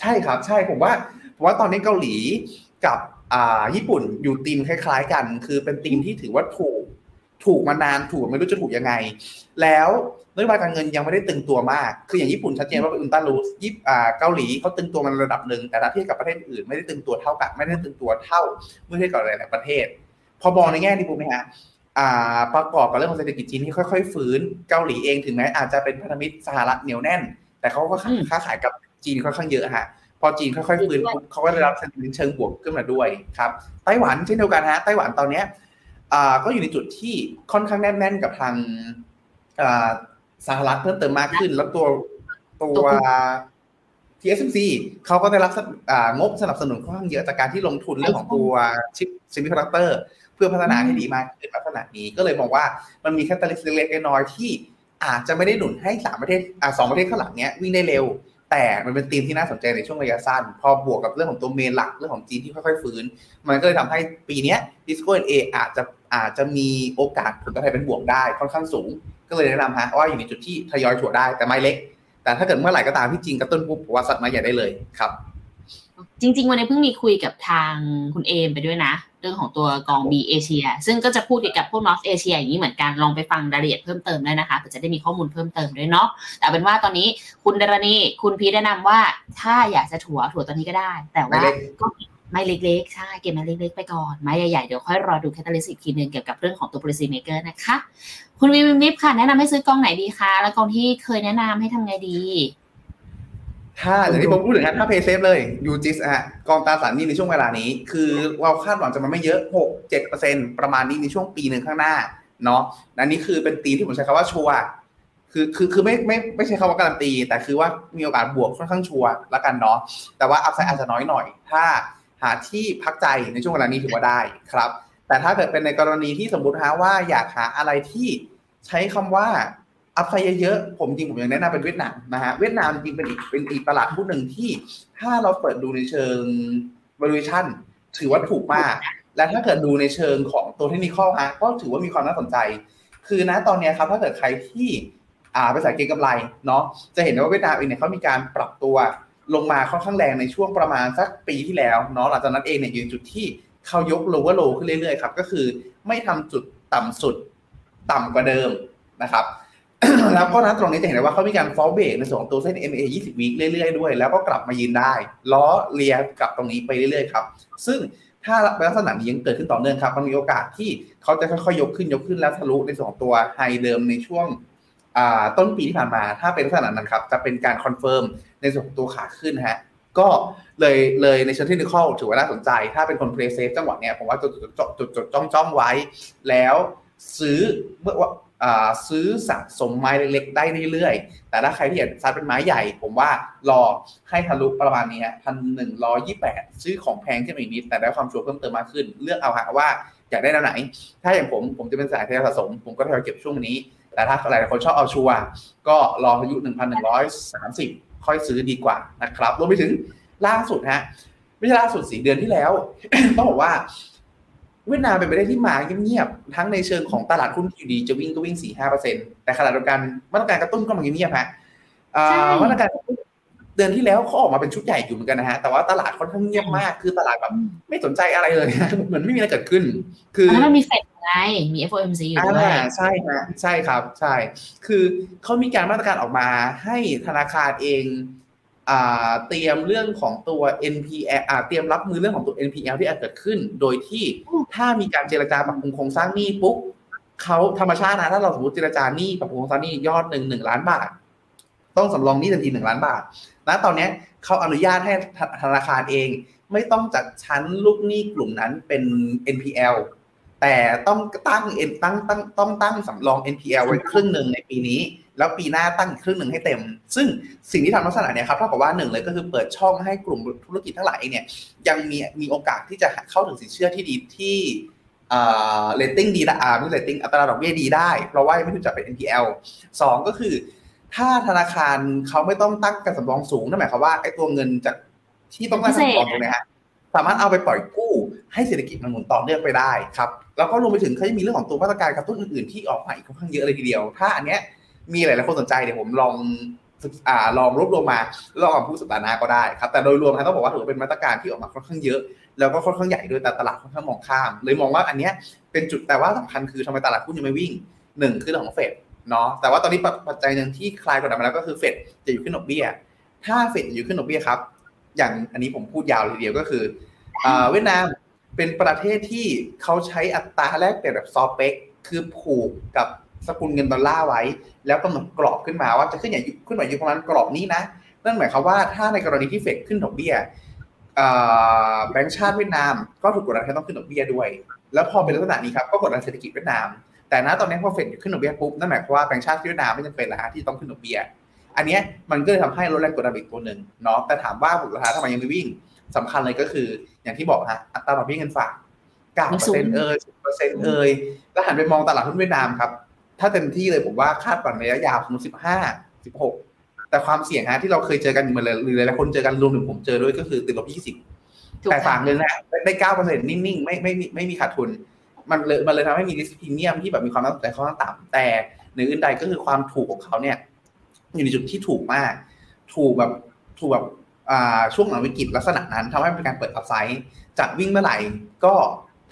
ใช่ครับใช่ผมว่าผมว่าตอนนี้เกาหลีกับอ่าญี่ปุ่นอยู่ธีมคล้าย ๆ กัน คือเป็นธีมที่ถือว่าถูก ถูกมานานถูกไม่รู้จะถูกยังไง แล้วนโยบายการเงินยังไม่ได้ตึงตัวมาก คืออย่างญี่ปุ่นชัดเจนว่าเป็นอุลตราลูสญี่อ่าเกาหลีเขาตึงตัวมันระดับหนึ่งแต่ถ้าเทียบกับประเทศอื่นไม่ได้ตึงตัวเท่ากับไม่ได้ตึงตัวเท่าเมื่อเทียบกับหลายๆประเทศ พอมองในแง่นี้ปุ๊บนะฮะอ่าประกอบกับเรื่องของเศรษฐกิจจีนที่ค่อย ๆ ฟื้นเกาหลีเองถึงแม้อาจจะเป็นพันธมิตรสหรัฐเหนียวแน่น แต่เขาก็ค้าขายกับจีนค่อนข้างเยอะฮะพอจีนค่อยๆฟื้นปุ๊บเขาก็ได้รับเเชิงบวกขึ้นมาด้วยครับไต้หวันเช่นเดียวกันฮะไต้หวันตอนเนี้ยอ่า ก็อยู่ในจุดที่ค่อนข้างแน่นๆกับทางอ่าสหรัฐเพิ่มเติมมากขึ้น แล้วตัวตัว TSMC เขาก็ได้รับงบสนับสนุนค่อนข้างเยอะจากการที่ลงทุนเรื่องของตัวชิป semiconductor เพื่อพัฒนาให้ดีมากขึ้นลักษณะนี้ก็เลยมองว่ามันมีแค่ catalyst เล็กๆน้อยที่อาจจะไม่ได้หนุนให้สามประเทศอ่าสองประเทศข้างหลังเนี้ยวิ่งได้เร็ว แต่มันเป็นธีมที่น่าสนใจในช่วงระยะสั้น พอบวกกับเรื่องของตัว main หลักเรื่องของจีนที่ค่อยๆฟื้น มันก็เลยทำให้ปีนี้ดิสโก้เออาจจะอาจจะมีโอกาสผลตอบแทนเป็นบวกได้ค่อนข้างสูง ก็เลยแนะนำฮะว่าอยู่ในจุดที่ทยอยถัวได้แต่ไม้เล็ก แต่ถ้าเกิดเมื่อไหร่ก็ตามที่จีนกระตุ้นปุ๊บว่าซัดไม้ใหญ่ได้เลยครับ จริง ๆ วันนี้เพิ่งมีคุยกับทางคุณเอมไปด้วยนะ เรื่องของตัวกอง B-ASIA ซึ่งก็จะพูดเกี่ยวกับพวก North Asia อย่างนี้เหมือนกันลองไปฟังรายละเอียดเพิ่มเติมได้นะคะเพื่อจะได้มีข้อมูลเพิ่มเติมด้วยเนาะแต่เป็นว่าตอนนี้คุณดารณีคุณพีแนะนำว่าถ้าอยากจะถั่วถั่วตอนนี้ก็ได้ แต่ว่าก็ไม้เล็กๆ ใช่ เก็บไม้เล็กๆ ไปก่อน ไม้ใหญ่ๆ เดี๋ยวค่อยรอดู catalyst อีกทีหนึ่งเกี่ยวกับเรื่องของตัว policy maker นะคะ คุณวิมวิบค่ะ แนะนำให้ซื้อกองไหนดีคะ แล้วกองที่เคยแนะนำให้ทำไงดี ถ้าอย่างที่ผมพูดถึงนะถ้า play safe เลย UGIS ฮะกองตราสารหนี้ในช่วงเวลานี้ คือเราคาดหวังจะมันไม่เยอะหกเจ็ดเปอร์เซ็นประมาณนี้ในช่วงปีหนึ่งข้างหน้าเนาะอันนี้คือเป็นตีที่ผมใช้คำว่าชัวร์คือคือคือไม่ไม่ไม่ใช่คำว่าการันตี แต่คือว่ามีโอกาสบวกค่อนข้างชัวร์แล้วกันเนาะแต่ว่าอัพไซด์อาจจะน้อยหน่อย ถ้าหาที่พักใจในช่วงเวลานี้ถือว่าได้ครับ แต่ถ้าเกิดเป็นในกรณีที่สมมติฮะว่าอยากหาอะไรที่ใช้คำว่า อัพไซด์เยอะๆ ผมจริงผมยังแนะนำเป็นเวียดนามนะฮะ เวียดนามจริงเป็นอีกเป็นอีกตลาดหุ้นหนึ่งที่ ถ้าเราเปิดดูในเชิง valuation ถือว่าถูกมาก และถ้าเกิดดูในเชิงของตัวเทคนิคฮะก็ถือว่ามีความน่าสนใจ คือนะตอนนี้ครับถ้าเกิดใครที่อ่าไปใส่เก็งกำไรเนาะ จะเห็นว่าเวียดนามเองเนี่ยเขามีการปรับตัวลงมาค่อนข้างแรงในช่วงประมาณสักปีที่แล้วเนาะ หลังจากนั้นเองเนี่ยยืนจุดที่เขายกโลว่าโลขึ้นเรื่อยๆครับ ก็คือไม่ทำจุดต่ำสุดต่ำกว่าเดิมนะครับ แล้วก็นะตรงนี้จะเห็นได้ว่าเขามีการฟอลเบรกในส่วนของตัวเส้น MA 20 วีคเรื่อยๆด้วย แล้วก็กลับมายืนได้ ล้อเลียกับตรงนี้ไปเรื่อยๆครับ ซึ่งถ้าลักษณะนี้ยังเกิดขึ้นต่อเนื่องครับ มันมีโอกาสที่เขาจะค่อยๆยกขึ้นยกขึ้นแล้วทะลุในส่วนของตัว high เดิมในช่วงต้นปีที่ผ่านมา ถ้าเป็นลักษณะนั้นครับ จะเป็นการ confirm ในส่วนของตัวขาขึ้นฮะ ก็เลยเลยในเชิงเทคนิคถือว่าน่าสนใจ ถ้าเป็นคน play safe จังหวะเนี้ยผมว่าจดจดจดจดจ้องจ้องไว้ แล้วซื้อเมื่อว่า ซื้อสะสมไม้เล็กๆ ได้เรื่อยๆ แต่ถ้าใครที่อยากซัดเป็นไม้ใหญ่ ผมว่ารอให้ทะลุประมาณนี้พันหนึ่งร้อยยี่แปดซื้อของแพงขึ้นอีกนิด แต่ได้ความชัวร์เพิ่มเติมมากขึ้น เลือกเอาหาว่าอยากได้แนวไหน ถ้าอย่างผมผมจะเป็นสายทยอยสะสม ผมก็ทยอยเก็บช่วงนี้ แต่ถ้าหลายคนชอบเอาชัวร์ก็รออายุหนึ่งพันหนึ่งร้อยสามสิบค่อยซื้อดีกว่านะครับรวมไปถึงล่าสุดฮะไม่ใช่ล่าสุดสี่เดือนที่แล้วต้องบอกว่า เวียดนามเป็นไปได้ที่มาเงียบๆทั้งในเชิงของตลาดหุ้นอยู่ดีจะวิ่งก็วิ่งสี่ห้าเปอร์เซ็นแต่ขณะเดียวกันมาตรการกระตุ้นก็มาเงียบๆฮะมาตรการเดือนที่แล้วเขาออกมาเป็นชุดใหญ่อยู่เหมือนกันนะฮะแต่ว่าตลาดค่อนข้างเงียบมากคือตลาดแบบไม่สนใจอะไรเลยเหมือนไม่มีอะไรเกิดขึ้น คือมันมีเฟดไงมี FOMC อยู่ด้วยใช่ฮะใช่ครับ ใช่ คือเขามีการมาตรการออกมาให้ธนาคารเอง เตรียมเรื่องของตัว NPL เตรียมรับมือเรื่องของตัว NPL ที่อาจเกิดขึ้น โดยที่ถ้ามีการเจรจาปรับปรุงโครงสร้างหนี้ปุ๊บเขาธรรมชาตินะถ้าเราสมมติเจรจาหนี้ปรับปรุงโครงสร้างหนี้ยอดหนึ่งหนึ่งล้านบาท ต้องสำรองหนี้ทันทีหนึ่งล้านบาทนะตอนนี้เขาอนุญาตให้ธนาคารเอง ไม่ต้องจัดชั้นลูกหนี้กลุ่มนั้นเป็น NPL แต่ต้องตั้งเอ็นตั้งตั้งต้องตั้งสำรอง NPL ไว้ครึ่งหนึ่งในปีนี้ แล้วปีหน้าตั้งครึ่งหนึ่งให้เต็ม ซึ่งสิ่งที่ทำลักษณะเนี้ยครับเท่ากับว่าหนึ่งเลยก็คือเปิดช่องให้กลุ่มธุรกิจทั้งหลายเนี่ยยังมีมีโอกาสที่จะเข้าถึงสินเชื่อที่ดีที่เรตติ้งดีละอ่าไม่เรตติ้งอัตราดอกเบี้ยดีได้ เพราะว่าไม่ถูกจัดเป็น NPL สองก็คือ ถ้าธนาคารเขาไม่ต้องตั้งการสำรองสูงนั่นหมายความว่าไอ้ตัวเงินจากที่ต้องตั้งสำรองตรงนี้ฮะสามารถเอาไปปล่อยกู้ ให้เศรษฐกิจมันหมุนต่อเนื่องไปได้ครับแล้วก็รวมไปถึงเขาจะมีเรื่องของตัวมาตรการกระตุ้นอื่นๆที่ออกมาอีกค่อนข้างเยอะเลยทีเดียว ถ้าอันเนี้ย มีหลายๆคนสนใจเดี๋ยวผมลองอ่าลองรวบรวมมาลองพูดสัปดาห์หน้าก็ได้ครับแต่โดยรวมนะต้องบอกว่าถือเป็นมาตรการที่ออกมาค่อนข้างเยอะ แล้วก็ค่อนข้างใหญ่ด้วยแต่ตลาดค่อนข้างมองข้าม เลยมองว่าอันเนี้ยเป็นจุดแต่ว่าสำคัญคือทำไมตลาดหุ้นยังไม่วิ่งหนึ่งคือเรื่องของเฟดเนาะแต่ว่าตอนนี้ปัจจัยหนึ่งที่คลายกดดันมาแล้วก็คือเฟดจะอยู่ขึ้นดอกเบี้ย ถ้าเฟดอยู่ขึ้นดอกเบี้ยครับ อย่างอันนี้ผมพูดยาวเลยเดียวก็คือเวียดนามเป็นประเทศที่เขาใช้อัตราแลกเปลี่ยนแบบซอเปกคือผูกกับ สกุลเงินดอลลาร์ไว้ แล้วกำหนดกรอบขึ้นมาว่าจะขึ้นอย่างขึ้นมาอยู่ประมาณกรอบนี้นะนั่นหมายความว่าถ้าในกรณีที่เฟดขึ้นดอกเบี้ยแบงก์ชาติเวียดนาม ก็ถูกกดดันให้ต้องขึ้นดอกเบี้ยด้วย แล้วพอเป็นลักษณะนี้ครับก็กดดันเศรษฐกิจเวียดนาม แต่ณตอนนี้พอเฟดขึ้นดอกเบี้ยปุ๊บนั่นหมายความว่าแบงก์ชาติเวียดนามไม่จำเป็นแล้วที่ต้องขึ้นดอกเบี้ยอันนี้มันก็เลยทำให้ลดแรงกดดันอีกตัวหนึ่งเนาะแต่ถามว่าผลราคาทำไมยังไม่วิ่งสำคัญเลยก็คืออย่างที่บอกฮะอัตราดอกเบี้ยเงินฝากเก้าเปอร์เซ็นต์เอ่ยสิบเปอร์เซ็นต์เอ่ยแล้วหันไปมองตลาดหุ้นเวียดนามครับ ถ้าเต็มที่เลยผมว่าคาดหวังระยะยาวสมมติสิบห้าสิบหกแต่ความเสี่ยงฮะที่เราเคยเจอกันเหมือนเลยหรือหลายคนเจอกันรวมถึงผมเจอด้วยก็คือติดลบยี่สิบแต่ฝากเงินนะได้เก้าเปอร์เซ็นต์นิ่งๆ ไม่ไม่ไม่มีขาดทุน มันเลยมันเลยทำให้มีริสพีเมียมที่แบบมีความน่าสนใจค่อนข้างต่ำแต่ในอื่นใดก็คือความถูกของเขาเนี่ย อยู่ในจุดที่ถูกมาก ถูกแบบถูกแบบช่วงหลังวิกฤตลักษณะนั้นทำให้เป็นการเปิดอัพไซด์จะวิ่งเมื่อไหร่ก็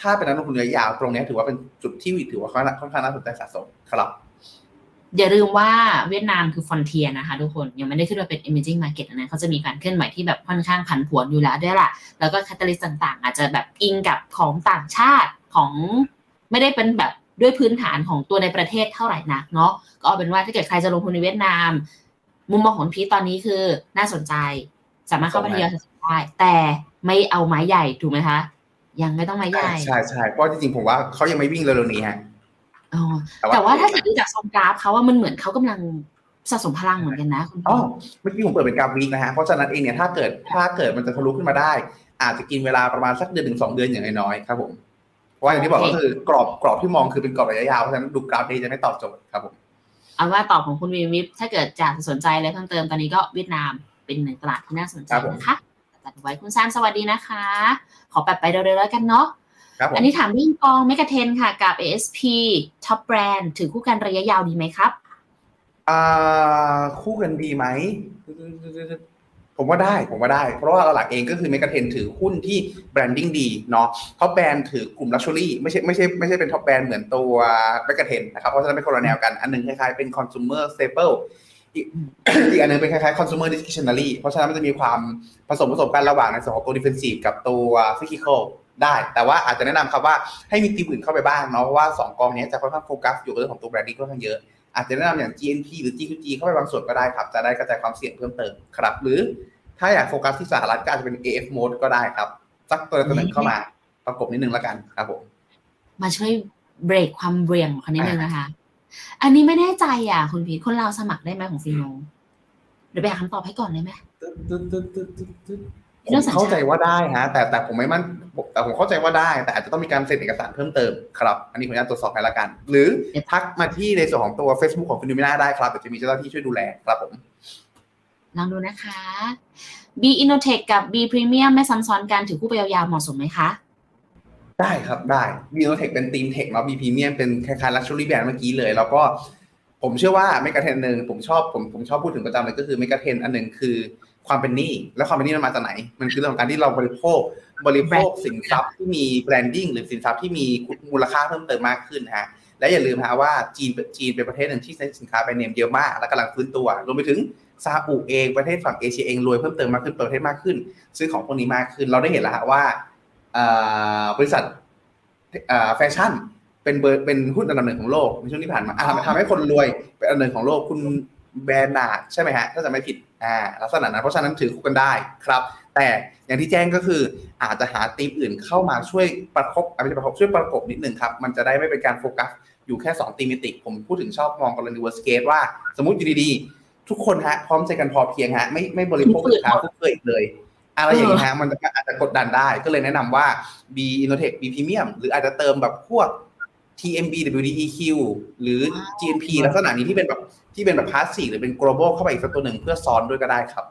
ถ้าเป็นนักลงทุนระยะยาวตรงนี้ถือว่าเป็นจุดที่ถือว่าค่อนข้างน่าสนใจสะสมครับ อย่าลืมว่าเวียดนามคือฟอนเทียนะคะทุกคนยังไม่ได้ขึ้นมาเป็น emerging market นะเขาจะมีการเคลื่อนไหวที่แบบค่อนข้างผันผวนอยู่แล้วด้วยล่ะ แล้วก็คาตาลิสต่างๆ อาจจะแบบอิงกับของต่างชาติของไม่ได้เป็นแบบด้วยพื้นฐานของตัวในประเทศเท่าไหร่นักเนาะก็เอาเป็นว่าถ้าเกิดใครจะลงทุนในเวียดนาม มุมมองของพีตอนนี้คือน่าสนใจ สามารถเข้าไปทยอยสะสมได้แต่ไม่เอาไม้ใหญ่ถูกไหมคะ ยังไม่ต้องไม้ใหญ่ใช่ใช่เพราะจริงๆผมว่าเขายังไม่วิ่งเร็วๆนี้ฮะแต่ว่าถ้าดูจากทรงกราฟเขาว่ามันเหมือนเขากำลังสะสมพลังเหมือนกันนะคุณอ๋อเมื่อกี้ผมเปิดเป็นกราฟวีกนะฮะเพราะฉะนั้นเองเนี่ยถ้าเกิดถ้าเกิดมันจะทะลุขึ้นมาได้ อาจจะกินเวลาประมาณสักเดือนถึงสองเดือนอย่างน้อยๆครับผมเพราะอย่างที่บอกก็คือกรอบกรอบที่มองคือเป็นกรอบระยะยาวเพราะฉะนั้นดูกราฟนี้จะไม่ตอบโจทย์ครับผมเอาว่าตอบของคุณวีวิฟถ้าเกิดจากสนใจอะไรเพิ่มเติมตอนนี้ก็เวียดนามเป็นหนึ่งตลาดที่น่าสนใจนะคะ ตัดไว้คุณซามสวัสดีนะคะ ขอแบบไปเร็วๆแล้วกันเนาะอันนี้ถามเรื่องกองเมกะเทนค่ะกับ ASP Top Brand ถือคู่กันระยะยาวดีไหมครับอ่าคู่กันดีไหม ผมว่าได้ผมว่าได้ เพราะว่าหลักเองก็คือเมกะเทนถือหุ้นที่branding ดีเนาะ top brand ถือกลุ่ม luxury ไม่ใช่ไม่ใช่ไม่ใช่เป็น top brand เหมือนตัว MEGA 10นะครับ เพราะฉะนั้นเป็นคนละแนวกัน อันนึงคล้ายๆเป็นคอน sumer staple อีกอันนึงเป็นคล้ายๆ consumer discretionary เพราะฉะนั้นมันจะมีความผสมผสมกันระหว่างในส่วนของตัว defensive กับตัว cyclical ได้ แต่ว่าอาจจะแนะนำครับว่าให้มีธีมอื่นเข้าไปบ้างเนาะเพราะว่าสองกองนี้จะค่อนข้างโฟกัสอยู่กับเรื่องของตัว branding ค่อนข้างเยอะ อาจจะแนะนำอย่าง GNP หรือ G2G เข้าไปบางส่วนก็ได้ครับ จะได้กระจายความเสี่ยงเพิ่มเติมครับ หรือถ้าอยากโฟกัสที่สหรัฐก็อาจจะเป็น AF mode ก็ได้ครับ สักตัวตัวหนึ่งเข้ามาประกบนิดนึงแล้วกันครับผมมาช่วยเบรกความเบี่ยงของเขานิดนึงนะคะ อันนี้ไม่แน่ใจอะ คุณพีทคนเราสมัครได้ไหมของฟีโนเดี๋ยวไปหาคำตอบให้ก่อนได้ไหมผมเข้าใจว่าได้ฮะแต่แต่ผมไม่มั่นแต่ผมเข้าใจว่าได้ แต่อาจจะต้องมีการเซ็นเอกสารเพิ่มเติมครับ อันนี้ผมอนุญาตตรวจสอบให้ละกัน หรือทักมาที่ในส่วนของตัว Facebook ของฟิโนเมนาได้ครับเดี๋ยวจะมีเจ้าหน้าที่ช่วยดูแลครับผมลองดูนะคะ B Innotech กับ B Premium ไม่ซ้ำซ้อนกันถือคู่ไปยาวๆเหมาะสมไหมคะ ได้ครับได้ B Innotech เป็นธีม tech เนาะ B Premium เป็นคล้ายๆ luxury brand เมื่อกี้เลย แล้วก็ผมเชื่อว่า megatrend หนึ่งผมชอบผมผมชอบพูดถึงประจำเลยก็คือ megatrend อันหนึ่งคือความเป็นหนี้แล้วความเป็นหนี้มันมาจากไหน มันคือเรื่องของการที่เราบริโภคบริโภคสินทรัพย์ที่มี branding หรือสินทรัพย์ที่มีมูลค่าเพิ่มเติมมากขึ้นฮะและอย่าลืมฮะว่าจีนจีนเป็นประเทศหนึ่งที่ใช้สินค้าแบรนด์เนมเยอะมากและกำลังฟื้นตัวรวมไปถึงซาอุเองประเทศฝั่งเอเชียเองรวยเพิ่มเติมมากขึ้นประเทศมากขึ้น ซื้อของพวกนี้มากขึ้น เราได้เห็นแล้วฮะว่า บริษัทแฟชั่น เป็นเบอร์เป็นหุ้นอันดับหนึ่งของโลกในช่วงที่ผ่านมาทำทำให้คนรวยเป็นอันดับหนึ่งของโลกคุณ Bernard ใช่ไหมฮะถ้าจะไม่ผิดอ่าลักษณะนั้นเพราะฉะนั้นถือคู่กันได้ครับ แต่อย่างที่แจ้งก็คืออาจจะหาธีมอื่นเข้ามาช่วยประกบไม่ใช่ประกบช่วยประกบนิดหนึ่งครับ มันจะได้ไม่เป็นการโฟกัสอยู่แค่ 2 ธีมนี้ ผมพูดถึงชอบมองกรณี worst case ว่าสมมติอยู่ดีๆ ทุกคนฮะพร้อมใจกันพอเพียงฮะไม่ไม่บริโภคสินค้าฟุ่มเฟือยอีกเลย อะไรอย่างนี้ฮะมันจะอาจจะกดดันได้ก็เลยแนะนำว่า B Innotech B Premium หรืออาจจะเติมแบบพวก TMB WDEQ หรือ GNP ลักษณะนี้ที่เป็นแบบที่เป็นแบบ passive หรือเป็น global เข้าไปอีกสักตัวหนึ่งเพื่อซ้อนด้วยก็ได้ครับ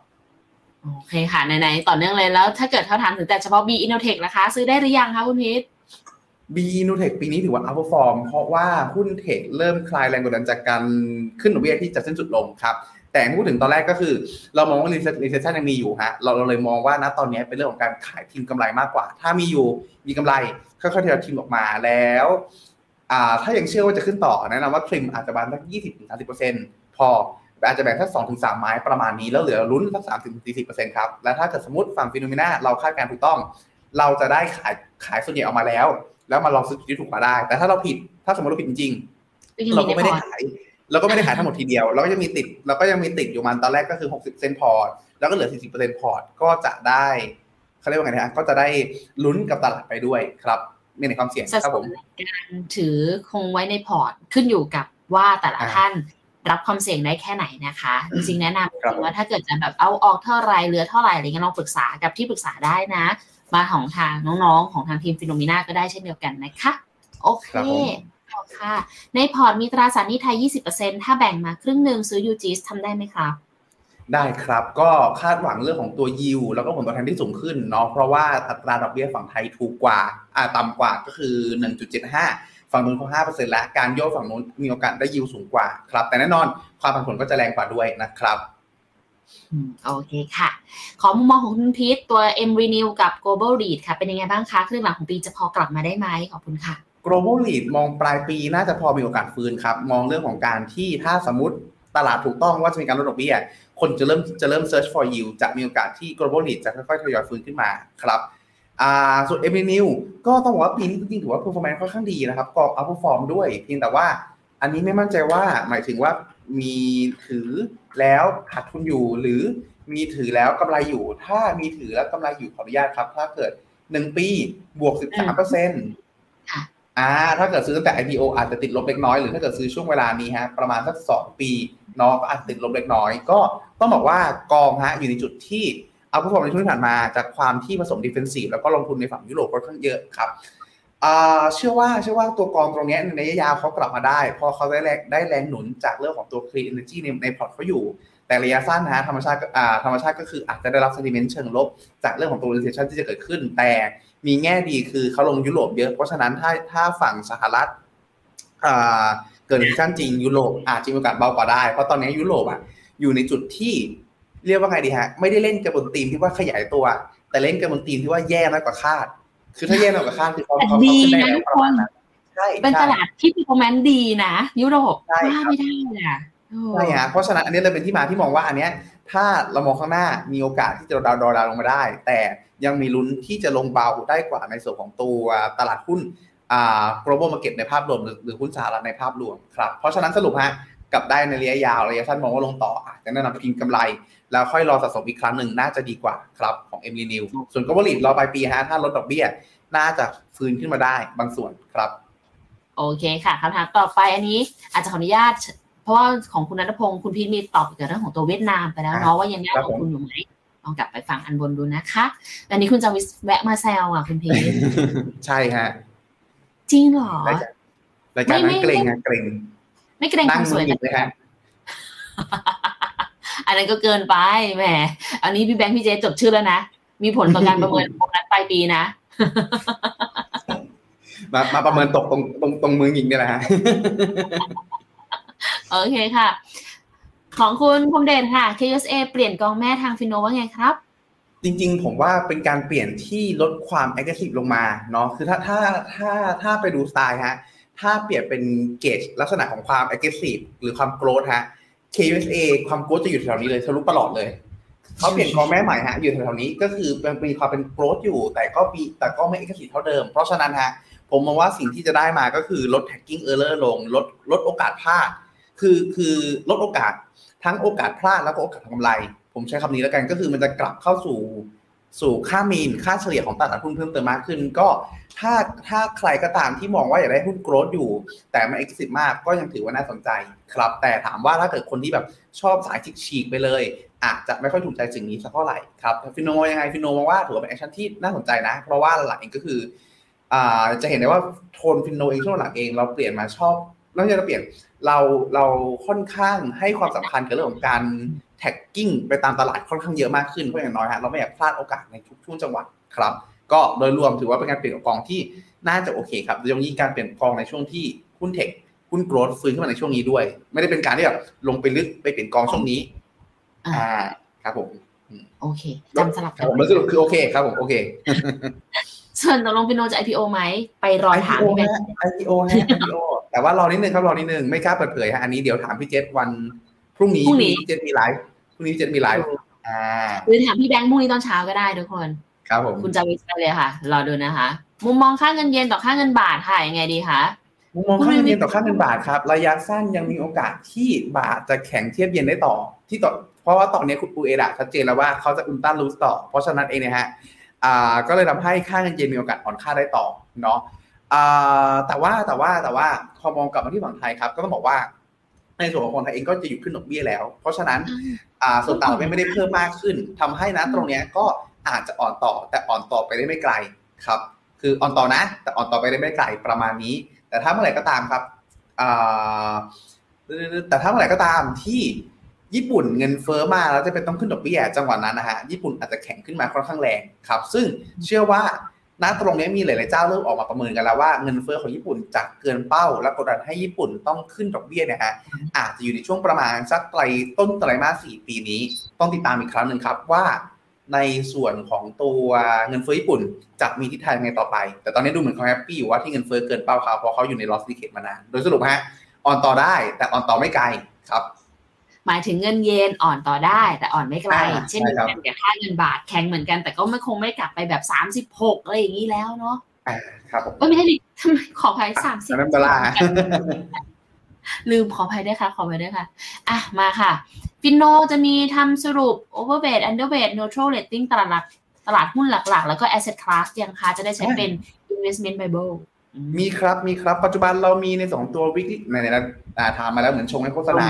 โอเคค่ะไหนๆต่อเนื่องเลยแล้ว ถ้าเกิดเขาถามถึงแต่เฉพาะ B Innotech นะคะ ซื้อได้หรือยังคะคุณพีท B Innotech ปีนี้ถือว่า outperform เพราะว่าหุ้นเทคเริ่มคลายแรงกดดันจากการขึ้นดอกเบี้ยที่จะสิ้นสุดลงครับ แต่พูดถึงตอนแรกก็คือ เรามองว่า recession ยังมีอยู่ฮะเราเราเลยมองว่าณตอนนี้เป็นเรื่องของการขายทีมกำไรมากกว่า ถ้ามีอยู่มีกำไรค่อยๆทยอยทีมออกมาแล้วถ้ายังเชื่อว่าจะขึ้นต่อแนะนำว่าทริมอาจจะบานสักยี่สิบถึงสามสิบเปอร์เซ็นต์พออาจจะแบ่งสักสองถึงสามไม้ประมาณนี้ แล้วเหลือลุ้นสักสามถึงสี่สิบเปอร์เซ็นต์ครับ และถ้าเกิดสมมติฝั่ง FINNOMENA เราคาดการณ์ถูกต้อง เราจะได้ขายขายส่วนใหญ่ออกมาแล้ว แล้วมาลองซื้อที่ถูกมาได้ แต่ถ้าเราผิดถ้าสมมติเราผิดจริง เราก็ไม่ได้ขาย เราก็ไม่ได้ขายทั้งหมดทีเดียวเราก็ยังมีติดเราก็ยังมีติดอยู่มันตอนแรกก็คือ 60 เปอร์เซ็นต์พอร์ต แล้วก็เหลือ 40เปอร์เซ็นต์พอร์ต ก็จะได้เขาเรียกว่าไงนะก็จะได้ลุ้นกับตลาดไปด้วยครับไม่ในความเสี่ยงครับผมการถือคงไว้ในพอร์ตขึ้นอยู่กับว่าแต่ละท่านรับความเสี่ยงได้แค่ไหนนะคะ จริงๆแนะนำว่าถ้าเกิดจะแบบเอาออกเท่าไรเหลือเท่าไหร่อะไรเงี้ยลองปรึกษากับที่ปรึกษาได้นะมาของทางน้องๆ ของทางทีม FINNOMENA ก็ได้เช่นเดียวกันนะคะ โอเค ค่ะ ในพอร์ตมีตราสารหนี้ไทย 20%ถ้าแบ่งมาครึ่งหนึ่งซื้อ UGIS ทำได้ไหมครับได้ครับก็คาดหวังเรื่องของตัวยิวแล้วก็ผลตอบแทนที่สูงขึ้นเนาะเพราะว่าอัตราดอกเบี้ยฝั่งไทยถูกกว่าอ่าต่ำกว่าก็คือ 1.75 ฝั่งนู้นเขา5%แล้วการโยกฝั่งนู้นมีโอกาสได้ยิวสูงกว่าครับ แต่แน่นอนความผันผวนก็จะแรงกว่าด้วยนะครับโอเคค่ะ ขอมุมมองของคุณพีทตัว M Renew กับ Global Lead ค่ะเป็นยังไงบ้างคะครึ่งหลังของปีจะพอกลับมาได้ไหมขอบคุณค่ะ global lead มองปลายปีน่าจะพอมีโอกาสฟื้นครับ มองเรื่องของการที่ถ้าสมมติตลาดถูกต้องว่าจะมีการลดดอกเบี้ย คนจะเริ่มจะเริ่ม search for yield จะมีโอกาสที่ global lead จะค่อยๆทยอยฟื้นขึ้นมาครับอ่าส่วน m อ n e w ก็ต้องบอกว่าปีนี้จริงๆถือว่า performance ค่อนข้างดีนะครับก็ outperform ด้วย เพียงแต่ว่าอันนี้ไม่มั่นใจว่าหมายถึงว่ามีถือแล้วขาดทุนอยู่หรือมีถือแล้วกำไรอยู่ ถ้ามีถือแล้วกำไรอยู่ขออนุญาตครับ ถ้าเกิด1ปีบวก13เปอร์เซ็นต์ อ่าถ้าเกิดซื้อตั้งแต่ IPO อาจจะติดลบเล็กน้อยหรือถ้าเกิดซื้อช่วงเวลานี้ฮะประมาณสัก 2 ปีเนาะก็อาจติดลบเล็กน้อย ก็ต้องบอกว่ากองฮะอยู่ในจุดที่ outperform ในช่วงที่ผ่านมาจากความที่ผสม defensive แล้วก็ลงทุนในฝั่งยุโรปค่อนข้างเยอะครับเชื่อว่าเชื่อว่าตัวกองตรงนี้ในระยะยาวเขากลับมาได้พราะเขาได้แรงได้แรงหนุนจากเรื่องของตัว clean energy ในในพอร์ตเขาอยู่ แต่ระยะสั้นนะฮะธรรมชาติธรรมชาติก็คืออาจจะได้รับ sentiment เชิงลบ จากเรื่องของตัว recession ที่จะเกิดขึ้น แต่ มีแง่ดีคือเขาลงยุโรปเยอะ เพราะฉะนั้นถ้าถ้าฝั่งสหรัฐเกิด recession จริงยุโรปอาจจะมีโอกาสเบากว่าได้ เพราะตอนนี้ยุโรปอะอยู่ในจุดที่เรียกว่าไงดีฮะ ไม่ได้เล่นกับบนทีมที่ว่าขยายตัว แต่เล่นกับบนทีมที่ว่าแย่น้อยกว่าคาด คือถ้าแย่น้อยกว่าคาดคือเขาเขาขึ้นได้แล้วประมาณนั้นใช่เป็นตลาดที่ performance ดีนะ ยุโรปใช่ว่าครับไม่ได้อะ ใช่ฮะเพราะฉะนั้นอันนี้เลยเป็นที่มาที่มองว่าอันเนี้ยถ้าเรามองข้างหน้ามีโอกาสที่จะดาวดาวดาวลงมาได้ แต่ยังมีลุ้นที่จะลงเบาได้กว่าในส่วนของตัวตลาดหุ้นอ่า global market ในภาพรวมหรือหรือหุ้นสหรัฐในภาพรวมครับเพราะฉะนั้นสรุปฮะกลับได้ในระยะยาวระยะสั้นมองว่าลงต่ออาจจะแนะนำพิมพ์กำไร แล้วค่อยรอสะสมอีกครั้งหนึ่งน่าจะดีกว่าครับของ m อ็ม New ส่วน global รอปลายปีฮะถ้าลดดอกเบี้ย น่าจะฟื้นขึ้นมาได้บางส่วนครับ โอเคค่ะคำถามต่อไปอันนี้อาจจะขออนุญาต เพราะว่าของคุณนัทพงศ์คุณพีทมีตอบเกี่ยวกับเรื่องของตัวเวียดนามไปแล้วเนาะว่ายังน่าลงทุนอยู่ไหมลองกลับไปฟังอันบนดูนะคะอันนี้คุณจะแวะมาแซวอะคุณพีทใช่ฮะจริงเหรอรายการรายการไม่นั้นไม่เกรงฮะเกรงไม่เกรงคนั่งวามสมืวอยหยินะบเลยฮะอันนั้นก็เกินไปแหม อันนี้พี่แบงค์พี่เจจดชื่อแล้วนะ มีผลต่อการประเมินโบนัสปลายปีนะ มามาประเมินตกตรงตรงตรงมือหญิงเนี่ยแหละฮะ โอเคค่ะ ของคุณพรหมเดชค่ะ KUSA เปลี่ยนกองแม่ทางฟิโนว่าไงครับ จริงๆ ผมว่าเป็นการเปลี่ยนที่ลดความ aggressive ลงมาเนาะคือถ้าถ้าถ้าถ้าไปดูสไตล์ฮะถ้าเปลี่ยนเป็นเกจลักษณะของความ aggressive หรือความ growth ฮะ KUSA ความ growth จะอยู่แถวนี้เลยทะลุตลอดเลยเขาเปลี่ยนกองแม่ใหม่ฮะอยู่แถวๆนี้ก็คือเป็นมีความเป็น growth อยู่ แต่ก็มีแต่ก็ไม่ aggressive เท่าเดิม เพราะฉะนั้นฮะผมมองว่าสิ่งที่จะได้มาก็คือลด tracking error ลง ลดลดโอกาสพลาด คือคือลดโอกาสทั้งโอกาสพลาดแล้วก็โอกาสทำกำไร ผมใช้คำนี้แล้วกันก็คือมันจะกลับเข้าสู่สู่ค่า mean ค่าเฉลี่ยของตลาดหุ้นเพิ่มเติมมากขึ้น ก็ถ้าถ้าใครก็ตามที่มองว่าอยากได้หุ้น growth อยู่ แต่มันเอ็กซิสมากก็ยังถือว่าน่าสนใจครับ แต่ถามว่าถ้าเกิดคนที่แบบชอบสายฉีกไปเลย อาจจะไม่ค่อยถูกใจสิ่งนี้สักเท่าไหร่ครับฟินโนยังไงฟินโนมองว่าถือว่าเป็น action ที่น่าสนใจนะ เพราะว่าหลักเองก็คืออ่าจะเห็นได้ว่าโทนฟินโนเองช่วงหลังเองเราเปลี่ยนมาชอบ นอกจากเราเปลี่ยนเราเราค่อนข้างให้ความสำคัญกับเรื่องของการ tracking ไปตามตลาดค่อนข้างเยอะมากขึ้นเพราะอย่างน้อยฮะเราไม่อยากพลาดโอกาสในทุกช่วงจังหวะครับ ก็โดยรวมถือว่าเป็นการเปลี่ยนกองที่น่าจะโอเคครับโดยเฉพาะยิ่งการเปลี่ยนกองในช่วงที่หุ้น tech หุ้น growth ฟื้นขึ้นมาในช่วงนี้ด้วย ไม่ได้เป็นการที่แบบลงไปลึกไปเปลี่ยนกองช่วงนี้ อ่าอ่าครับผมโอเคจำสลับคกัรับนผมแล้วสรุปคือโอเคครับผมโอเคส่วนตกลงฟิโนจะ IPO ไหมไปรอถาม IPO พี่แบงค์ฮะ IPO ฮะ IPO แต่ว่ารอนิดนึงครับรอนิดนึงไม่กล้าเปิดเผยฮะอันนี้เดี๋ยวถามพี่เจษวันพรุ่งนี้ พี่เจษมีไลฟ์พรุ่งนี้พี่เจษมีไลฟ์อ่าหรือถามพี่แบงค์พรุ่งนี้ตอนเช้าก็ได้ทุกคน ครับผมคุณจะวิจัยเลยค่ะ รอดูนะคะ มุมมองค่าเงินเยนต่อค่าเงินบาทค่ะยังไงดีคะ มุมมองค่าเงินเยนต่อค่าเงินบาทครับ ระยะสั้นยังมีโอกาสที่บาทจะแข็งเทียบเยนได้ต่อ ที่ต่อเพราะว่าตอนนี้คุณปูเอดะชัดเจนแล้วว่าเขาจะอุลตร้ารูสต่อ เพราะฉะนั้นเองเนี่ยฮะอ่าก็เลยทำให้ค่าเงินเยนมีโอกาสอ่อนค่าได้ต่อเนาะอ่า แต่ว่าแต่ว่าแต่ว่าพอมองกลับมาที่ฝั่งไทยครับ ก็ต้องบอกว่า ในส่วนของคนไทยเองก็จะอยู่ขึ้นดอกเบี้ยแล้ว เพราะฉะนั้นอ่าส่วนต่างประเทศไม่ได้เพิ่มมากขึ้นทำให้นะตรงเนี้ยก็อาจจะอ่อนต่อแต่อ่อนต่อไปได้ไม่ไกลครับ คืออ่อนต่อนะ แต่อ่อนต่อไปได้ไม่ไกลประมาณนี้ แต่ถ้าเมื่อไหร่ก็ตามครับอ่าแต่ถ้าเมื่อไหร่ก็ตามที่ญี่ปุ่นเงินเฟ้อมาแล้วจะเป็นต้องขึ้นดอกเบี้ยจังหวะนั้นนะฮะญี่ปุ่นอาจจะแข็งขึ้นมาค่อนข้างแรงครับ ซึ่งเชื่อว่า ณตรงนี้มีหลาย ๆ เจ้าเริ่มออกมาประเมินกันแล้วว่าเงินเฟ้อของญี่ปุ่นจะเกินเป้า และกดดันให้ญี่ปุ่นต้องขึ้นดอกเบี้ยเนี่ยฮะอาจจะอยู่ในช่วงประมาณสักไตรต้นไตรมาสสี่ปีนี้ ต้องติดตามอีกครั้งหนึ่งครับว่า ในส่วนของตัวเงินเฟ้อญี่ปุ่นจะมีทิศทางยังไงต่อไป แต่ตอนนี้ดูเหมือนเขา happy อยู่ว่าที่เงินเฟ้อเกินเป้าเขาเพราะเขาอยู่ใน lost decade มานานโดยสรุปฮะอ่อนต่อได้แต่อ่อนต่อไม่ไกลครับ หมายถึงเงินเยนอ่อนต่อได้ แต่อ่อนไม่ไกลอ่าเช่นเดียวกันใช่ครักับค่าเงินบาทแข็งเหมือนกัน แต่ก็ไม่คงไม่กลับไปแบบสามสิบหกอะไรอย่างนี้แล้วเนาะอ่าครับผมเอ้ยไม่ใช่ดิทำไมขออภัยสามสิบอันนั้นดอลลาร์ฮะลืมขออภัยด้วยค่ะ ขออภัยด้วยค่ะ อะ มาค่ะฟินโนจะมีทำสรุป overweight underweight neutral rating ตลาดหลักตลาดหุ้นหลักๆ แล้วก็ asset class ยังคะจะได้ใช้เป็น investment bible อืมมีครับมีครับ ปัจจุบันเรามีในสองตัววิกฤตในในอ่าถามมาแล้วเหมือนชงให้โฆษณา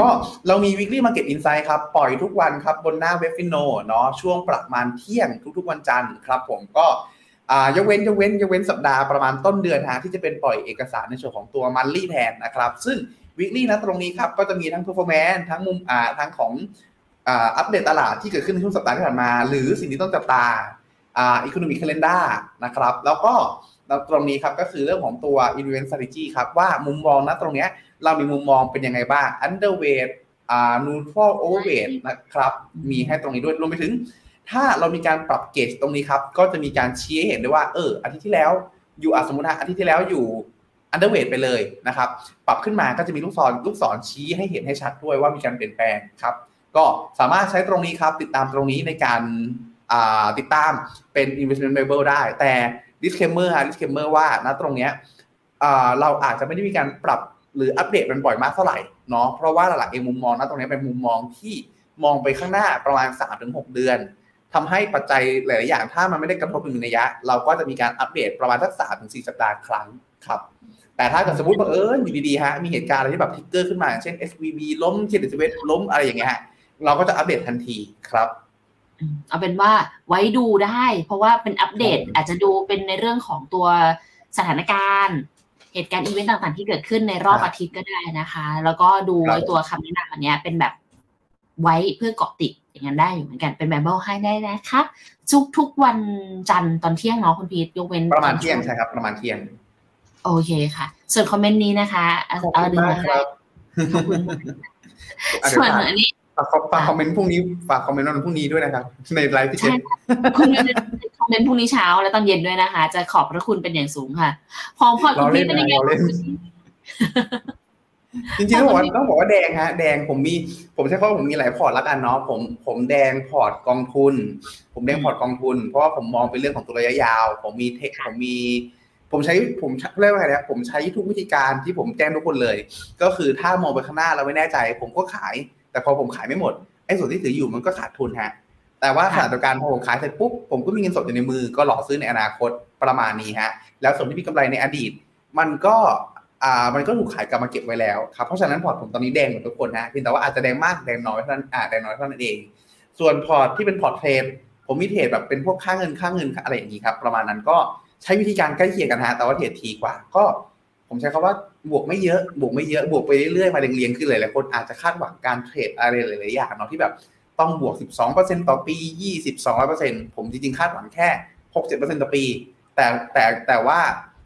ก็เรามี weekly market insight ครับ ปล่อยทุกวันครับ บนหน้าเว็บฟินโนเนาะช่วงประมาณเที่ยงทุกๆวันจันทร์ครับผมก็ยกเว้นยกเว้นยกเว้นสัปดาห์ประมาณต้นเดือนฮะที่จะเป็นปล่อยเอกสารในส่วนของตัวมันลี่แทนนะครับ ซึ่ง weekly นะตรงนี้ครับก็จะมีทั้ง performance ทั้งมุมอ่าทั้งของอัปเดตตลาดที่เกิดขึ้นในช่วงสัปดาห์ที่ผ่านมา หรือสิ่งที่ต้องจับตาอ่า economic calendar นะครับ แล้วก็ตรงนี้ครับก็คือเรื่องของตัว investment strategy ครับว่ามุมมองนะตรงเนี้ย เรามีมุมมองเป็นยังไงบ้าง underweight อ่า neutral overweight นะครับ มีให้ตรงนี้ด้วยรวมไปถึง ถ้าเรามีการปรับเกจตรงนี้ครับ ก็จะมีการชี้ให้เห็นได้ว่า เอออาทิตย์ที่แล้วอยู่อสมมติอาทิตย์ที่แล้วอยู่อันเดอร์เวทไปเลยนะครับ ปรับขึ้นมาก็จะมีลูกศรลูกศรชี้ให้เห็นให้ชัดด้วยว่ามีการเปลี่ยนแปลงครับ ก็สามารถใช้ตรงนี้ครับ ติดตามตรงนี้ในการติดตามเป็น investment label ได้ แต่ disclaimer ฮะ disclaimer ว่าณตรงเนี้ยเราอาจจะไม่ได้มีการปรับ หรืออัปเดตมันบ่อยมากเท่าไหร่เนาะเพราะว่าหลักๆเองมุมมองณตรงนี้เป็นมุมมองที่มองไปข้างหน้าประมาณ 3-6 เดือนทำให้ปัจจัยหลายๆอย่างถ้ามันไม่ได้กระทบเป็นระยะ เราก็จะมีการอัปเดตประมาณสักสามถึงสี่สัปดาห์ครั้งครับแต่ถ้าเกิดสมมติว่าเอออยู่ดีๆฮะมีเหตุการณ์อะไรที่แบบ trigger ขึ้นมาเช่น SVB ล้ม Credit Suisse ล้มอะไรอย่างเงี้ยฮะเราก็จะอัปเดตทันทีครับเอาเป็นว่าไว้ดูได้ เพราะว่าเป็นอัปเดตอาจจะดูเป็นในเรื่องของตัวสถานการณ์ เหตุการณ์อีเวนต์ต่างๆที่เกิดขึ้นในรอบอาทิตย์ก็ได้นะคะ แล้วก็ดูไว้ตัวคำแนะนำอันนี้เป็นแบบไว้เพื่อเกาะติดอย่างนั้นได้อยู่เหมือนกันเป็นแบบเบิลให้ได้นะคะทุกทุกวันจันทร์ตอนเที่ยงเนาะคุณพีทยกเว้นประมาณเที่ยงใช่ครับ ประมาณเที่ยง โอเคค่ะ ส่วนคอมเมนต์นี้นะคะขอบคุณมากครับส่วนอันนี้ฝากฝากคอมเมนต์พรุ่งนี้ฝากคอมเมนต์วันพรุ่งนี้ด้วยนะครับในไลฟ์ที่เจ็ดคุณคอม เมนต์พรุ่งนี้เช้าและตอนเย็นด้วยนะคะ จะขอบพระคุณเป็นอย่างสูงค่ะพอพอคุณพีทเป็นยังไงจริงๆต้องบอกว่าต้องบอกว่าแดงฮะแดงผมมีผมใช้คำว่าผมมีหลาย port แล้วกันเนาะผมผมแดง port กองทุน ผมแดง port กองทุน เพราะว่าผมมองเป็นเรื่องของตัวระยะยาว ผมมี tech ผมมี ผมใช้ผมเรียกว่าไงนะผมใช้ทุกวิธีการที่ผมแจ้งทุกคนเลย ก็คือถ้ามองไปข้างหน้าเราไม่แน่ใจ ผมก็ขาย แต่พอผมขายไม่หมดไอ้ส่วนที่ถืออยู่มันก็ขาดทุนฮะ แต่ว่าขณะเดียวกันพอผมขายเสร็จปุ๊บผมก็มีเงินสดอยู่ในมือก็หล่อซื้อในอนาคตประมาณนี้ฮะแล้วส่วนที่มีกำไรในอดีต มันก็อ่ามันก็ถูกขายกลับมาเก็บไว้แล้วครับเพราะฉะนั้น port ผมตอนนี้แดงหมดทุกคนนะเพียงแต่ว่าอาจจะแดงมากแดงน้อยเท่านั้นอ่าแดงน้อยเท่านั้นเอง ส่วน port ที่เป็น port trade ผมมี trade แบบเป็นพวกค่าเงินค่าเงินอะไรอย่างนี้ครับประมาณนั้นก็ใช้วิธีการใกล้เคียงกันฮะแต่ว่า trade ทีกว่าก็ผมใช้คำว่าบวกไม่เยอะ บวกไม่เยอะ บวกไปเรื่อยๆ มาเรียงๆขึ้นเลยหลายคนอาจจะคาดหวังการ trade อะไรหลายๆอย่างเนาะที่แบบ ต้องบวก 12%ต่อปี 2200%ผมจริงๆ คาดหวังแค่ 6-7%ต่อปี แต่แต่แต่ว่า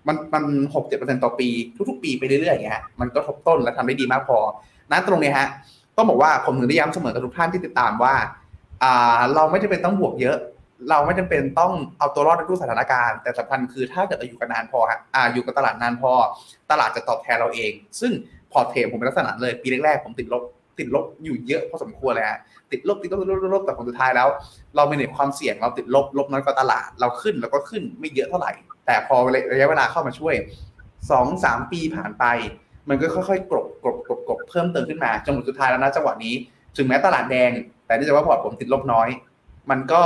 มันมันหกเจ็ดเปอร์เซ็นต่อปี ทุกๆ ปีไปเรื่อยๆอย่างเงี้ยมันก็ทบต้นและทำได้ดีมากพอนั้นตรงนี้ฮะต้องบอกว่าผมถึงได้ย้ำเสมอกับทุกท่านที่ติดตามว่าอ่า เราไม่จำเป็นต้องบวกเยอะ เราไม่จำเป็นต้องเอาตัวรอดในทุกสถานการณ์ แต่สำคัญคือถ้าเกิดเราอยู่กันนานพอฮะอ่าอยู่กับตลาดนานพอ ตลาดจะตอบแทนเราเอง ซึ่งพอเทมผมเป็นลักษณะเลยปีแรกๆผมติดลบ ติดลบอยู่เยอะพอสมควรเลยฮะติดลบติดลบติดลบติดลบแต่ผลสุดท้ายแล้ว เราไม่เห็ความเสี่ยงเราติดลบลบน้อยกว่าตลาดเราขึ้นแล้วก็ขึ้นไม่เยอะเท่าไหร่ แต่พอระยะเวลาเข้ามาช่วยสองสามปีผ่านไป มันก็ค่อยๆกรบกรบกรบกรบเพิ่มเติมขึ้นมาจนสุดท้ายแล้วนะจังหวะนี้ ถึงแม้ตลาดแดง แต่นี่จะว่าพอร์ตผมติดลบน้อย มันก็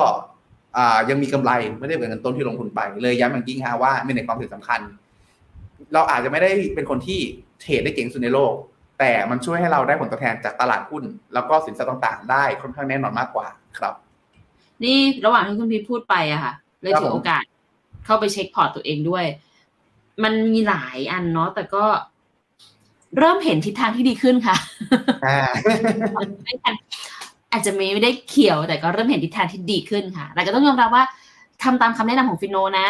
ยังมีกำไรไม่ได้เหมือนเงินต้นที่ลงทุนไป เลยย้ำอย่างยิ่งฮะว่าไม่ในความเสี่ยงสำคัญ เราอาจจะไม่ได้เป็นคนที่ trade ได้เก่งสุดในโลก แต่มันช่วยให้เราได้ผลตอบแทนจากตลาดหุ้น แล้วก็สินทรัพย์ต่างๆ ได้ค่อนข้างแน่นอนมากกว่าครับ นี่ระหว่างที่คุณพีทพูดไปอะค่ะ เลยถือโอกาสเข้าไปเช็ค port ตัวเองด้วย มันมีหลายอันเนาะแต่ก็เริ่มเห็นทิศทางที่ดีขึ้นค่ะอาจจะไม่ได้เขียวแต่ก็เริ่มเห็นทิศทางที่ดีขึ้นค่ะแต่ก็ต้องยอมรับว่าทำตามคำแนะนำของฟินโนนะ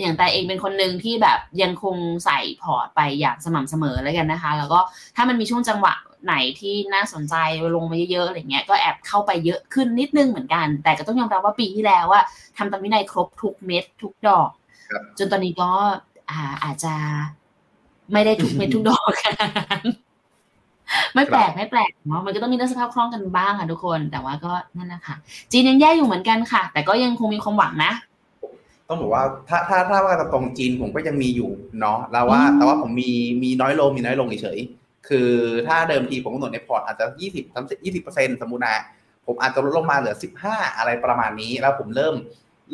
อย่างแต่เองเป็นคนหนึ่งที่แบบยังคงใส่ port ไปอย่างสม่ำเสมอแล้วกันนะคะ แล้วก็ถ้ามันมีช่วงจังหวะไหนที่น่าสนใจลงมาเยอะๆอะไรเงี้ยก็แอบเข้าไปเยอะขึ้นนิดนึงเหมือนกัน แต่ก็ต้องยอมรับว่าปีที่แล้วว่าทำตามวินัยครบทุกเม็ดทุกดอก จนตอนนี้ก็อาอาจจะไม่ได้ทุกเม็ดทุกดอกไม่แปลกไม่แปลกเนาะมันก็ต้องมีเรื่องสภาพคล่องกันบ้างค่ะทุกคน แต่ว่าก็นั่นแหละค่ะจีนยังแย่อยู่เหมือนกันค่ะ แต่ก็ยังคงมีความหวังนะ ต้องบอกว่าถ้าถ้าถ้าว่าตรงจีนผมก็ยังมีอยู่เนาะแล้วว่า แต่ว่าผมมีมีน้อยลงมีน้อยลงเฉยคือถ้าเดิมทีผมกำหนดในพอร์ตอาจจะยี่สิบสามสิบยี่สิบเปอร์เซ็นต์สมมุตินะผมอาจจะลดลงมาเหลือสิบห้าอะไรประมาณนี้ แล้วผมเริ่ม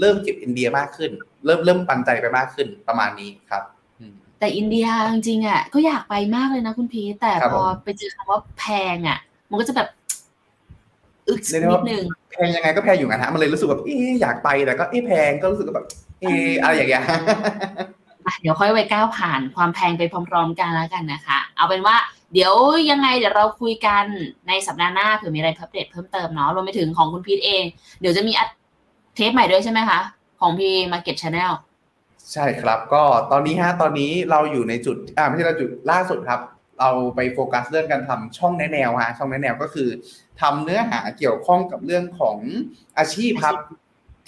เริ่มเก็บอินเดียมากขึ้น เริ่มเริ่มปันใจไปมากขึ้นประมาณนี้ครับแต่อินเดียจริงๆอะก็อยากไปมากเลยนะคุณพีแต่พอไปเจอคำว่าแพงอะ มันก็จะแบบ อึกนิดนึงแพงยังไงก็แพงอยู่นะฮะมันเลยรู้สึกแบบเอ๊อยากไปแต่ก็เอ๊แพงก็รู้สึกแบบเอ๊อะไรอย่างเงี้ยเดี๋ยวค่อยไปก้าวผ่านความแพงไปพร้อม ๆ กันแล้วกันนะคะ เอาเป็นว่าเดี๋ยวยังไงเดี๋ยวเราคุยกันในสัปดาห์หน้าเผื่อมีอะไรอัปเดตเพิ่มเติมเนาะรวมไปถึงของคุณพีทเอง เดี๋ยวจะมีอัดเทปใหม่ด้วยใช่ไหมคะ ของพี่ Market Channelใช่ครับก็ตอนนี้ฮะตอนนี้เราอยู่ในจุดอ่าไม่ใช่เราจุดล่าสุดครับ เราไปโฟกัสเรื่องการทำช่องแนแนวฮะช่องแนแนวก็คือทำเนื้อหาเกี่ยวข้องกับเรื่องของอาชีพครับ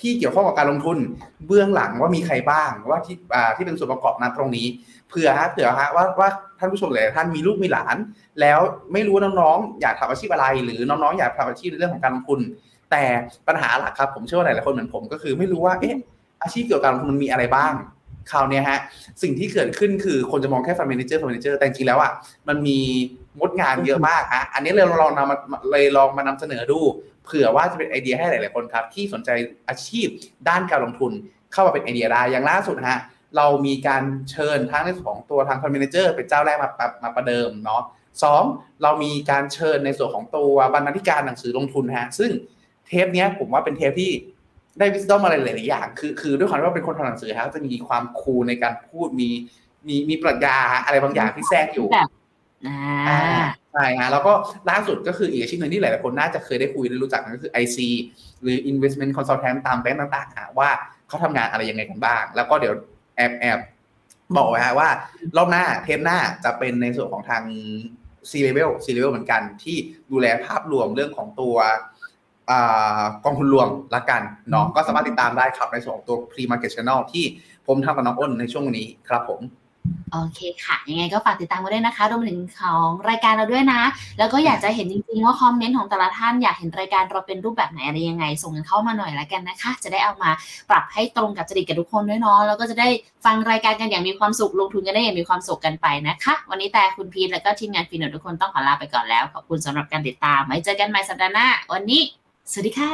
ที่เกี่ยวข้องกับการลงทุนเบื้องหลังว่ามีใครบ้างว่าที่อ่าที่เป็นส่วนประกอบนั้นตรงนี้เผื่อฮะเผื่อฮะว่าว่าท่านผู้ชมหลายท่านมีลูกมีหลาน แล้วไม่รู้น้องๆ อยากทำอาชีพอะไร หรือน้องๆอยากทำอาชีพในเรื่องของการลงทุน แต่ปัญหาหลักครับผมเชื่อว่าหลายๆคนเหมือนผมก็คือไม่รู้ว่าเอ๊ะอาชีพเกี่ยวกับการลงทุนมันมีอะไรบ้าง คราวนี้ฮะสิ่งที่เกิดขึ้นคือคนจะมองแค่ fund manager fund manager แต่จริงแล้วอะมันมีมดงานเยอะมากฮะอันนี้เลยลองนำมาเลยลองมานำเสนอดูเผื่อว่าจะเป็นไอเดียให้หลาย ๆ คนครับ ที่สนใจอาชีพด้านการลงทุนเข้ามาเป็นไอเดียได้อย่างล่าสุดฮะเรามีการเชิญทั้งในส่วนของตัวทาง fund manager เป็นเจ้าแรกมามามาประเดิมเนาะสองเรามีการเชิญในส่วนของตัวบรรณาธิการหนังสือลงทุนฮะซึ่งเทปนี้ผมว่าเป็นเทปที่ ได้วิสตอมอะไรหลายๆอย่าง คือคือด้วยความที่ว่าเป็นคนทำหนังสือฮะก็จะมีความคูลในการพูดมีมีมีปรัชญาอะไรบางอย่างที่แทรกอยู่แบบอ่าอ่าใช่ฮะแล้วก็ล่าสุดก็คืออีกอาชีพหนึ่งที่หลายๆคนน่าจะเคยได้คุยได้รู้จักนั่นก็คือ IC หรือ Investment Consultant ตามแบงก์ต่างๆฮะว่าเขาทำงานอะไรยังไงกันบ้าง แล้วก็เดี๋ยวแอบแอบบอกไว้ฮะว่ารอบหน้าเทปหน้าจะเป็นในส่วนของทาง C level C level เหมือนกันที่ดูแลภาพรวมเรื่องของตัว อ่ากองทุนรวมละกันเนาะก็สามารถติดตามได้ครับในส่วนของตัว pre market channel ที่ผมทำกับน้องอ้นในช่วงนี้ครับผมโอเคค่ะ ยังไงก็ฝากติดตามกันด้วยนะคะรวมถึงของรายการเราด้วยนะ แล้วก็อยากจะเห็นจริงๆว่าคอมเมนต์ของแต่ละท่านอยากเห็นรายการเราเป็นรูปแบบไหนอะไรยังไง ส่งกันเข้ามาหน่อยละกันนะคะ จะได้เอามาปรับให้ตรงกับจริตกับทุกคนด้วยเนาะแล้วก็จะได้ฟังรายการกันอย่างมีความสุขลงทุนกันได้อย่างมีความสุขกันไปนะคะ วันนี้แต่คุณพีทแล้วก็ทีมงานฟินโนทุกคนต้องขอลาไปก่อนแล้วขอบคุณสำหรับการติดตามไว้เจอกันใหม่สัปดาห์หน้าวันนี้ สวัสดีค่ะ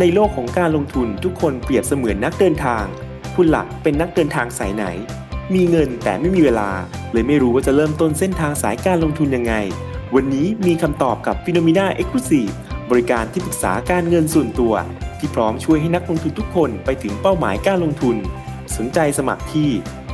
ในโลกของการลงทุนทุกคนเปรียบเสมือนนักเดินทาง คุณหลักเป็นนักเดินทางสายไหน มีเงินแต่ไม่มีเวลา เลยไม่รู้ว่าจะเริ่มต้นเส้นทางสายการลงทุนยังไง วันนี้มีคำตอบกับ p h e n o m e n a Exclusive บริการที่ปรึกษาการเงินส่วนตัว ที่พร้อมช่วยให้นักลงทุนทุกคนไปถึงเป้าหมายการลงทุน สนใจสมัครที่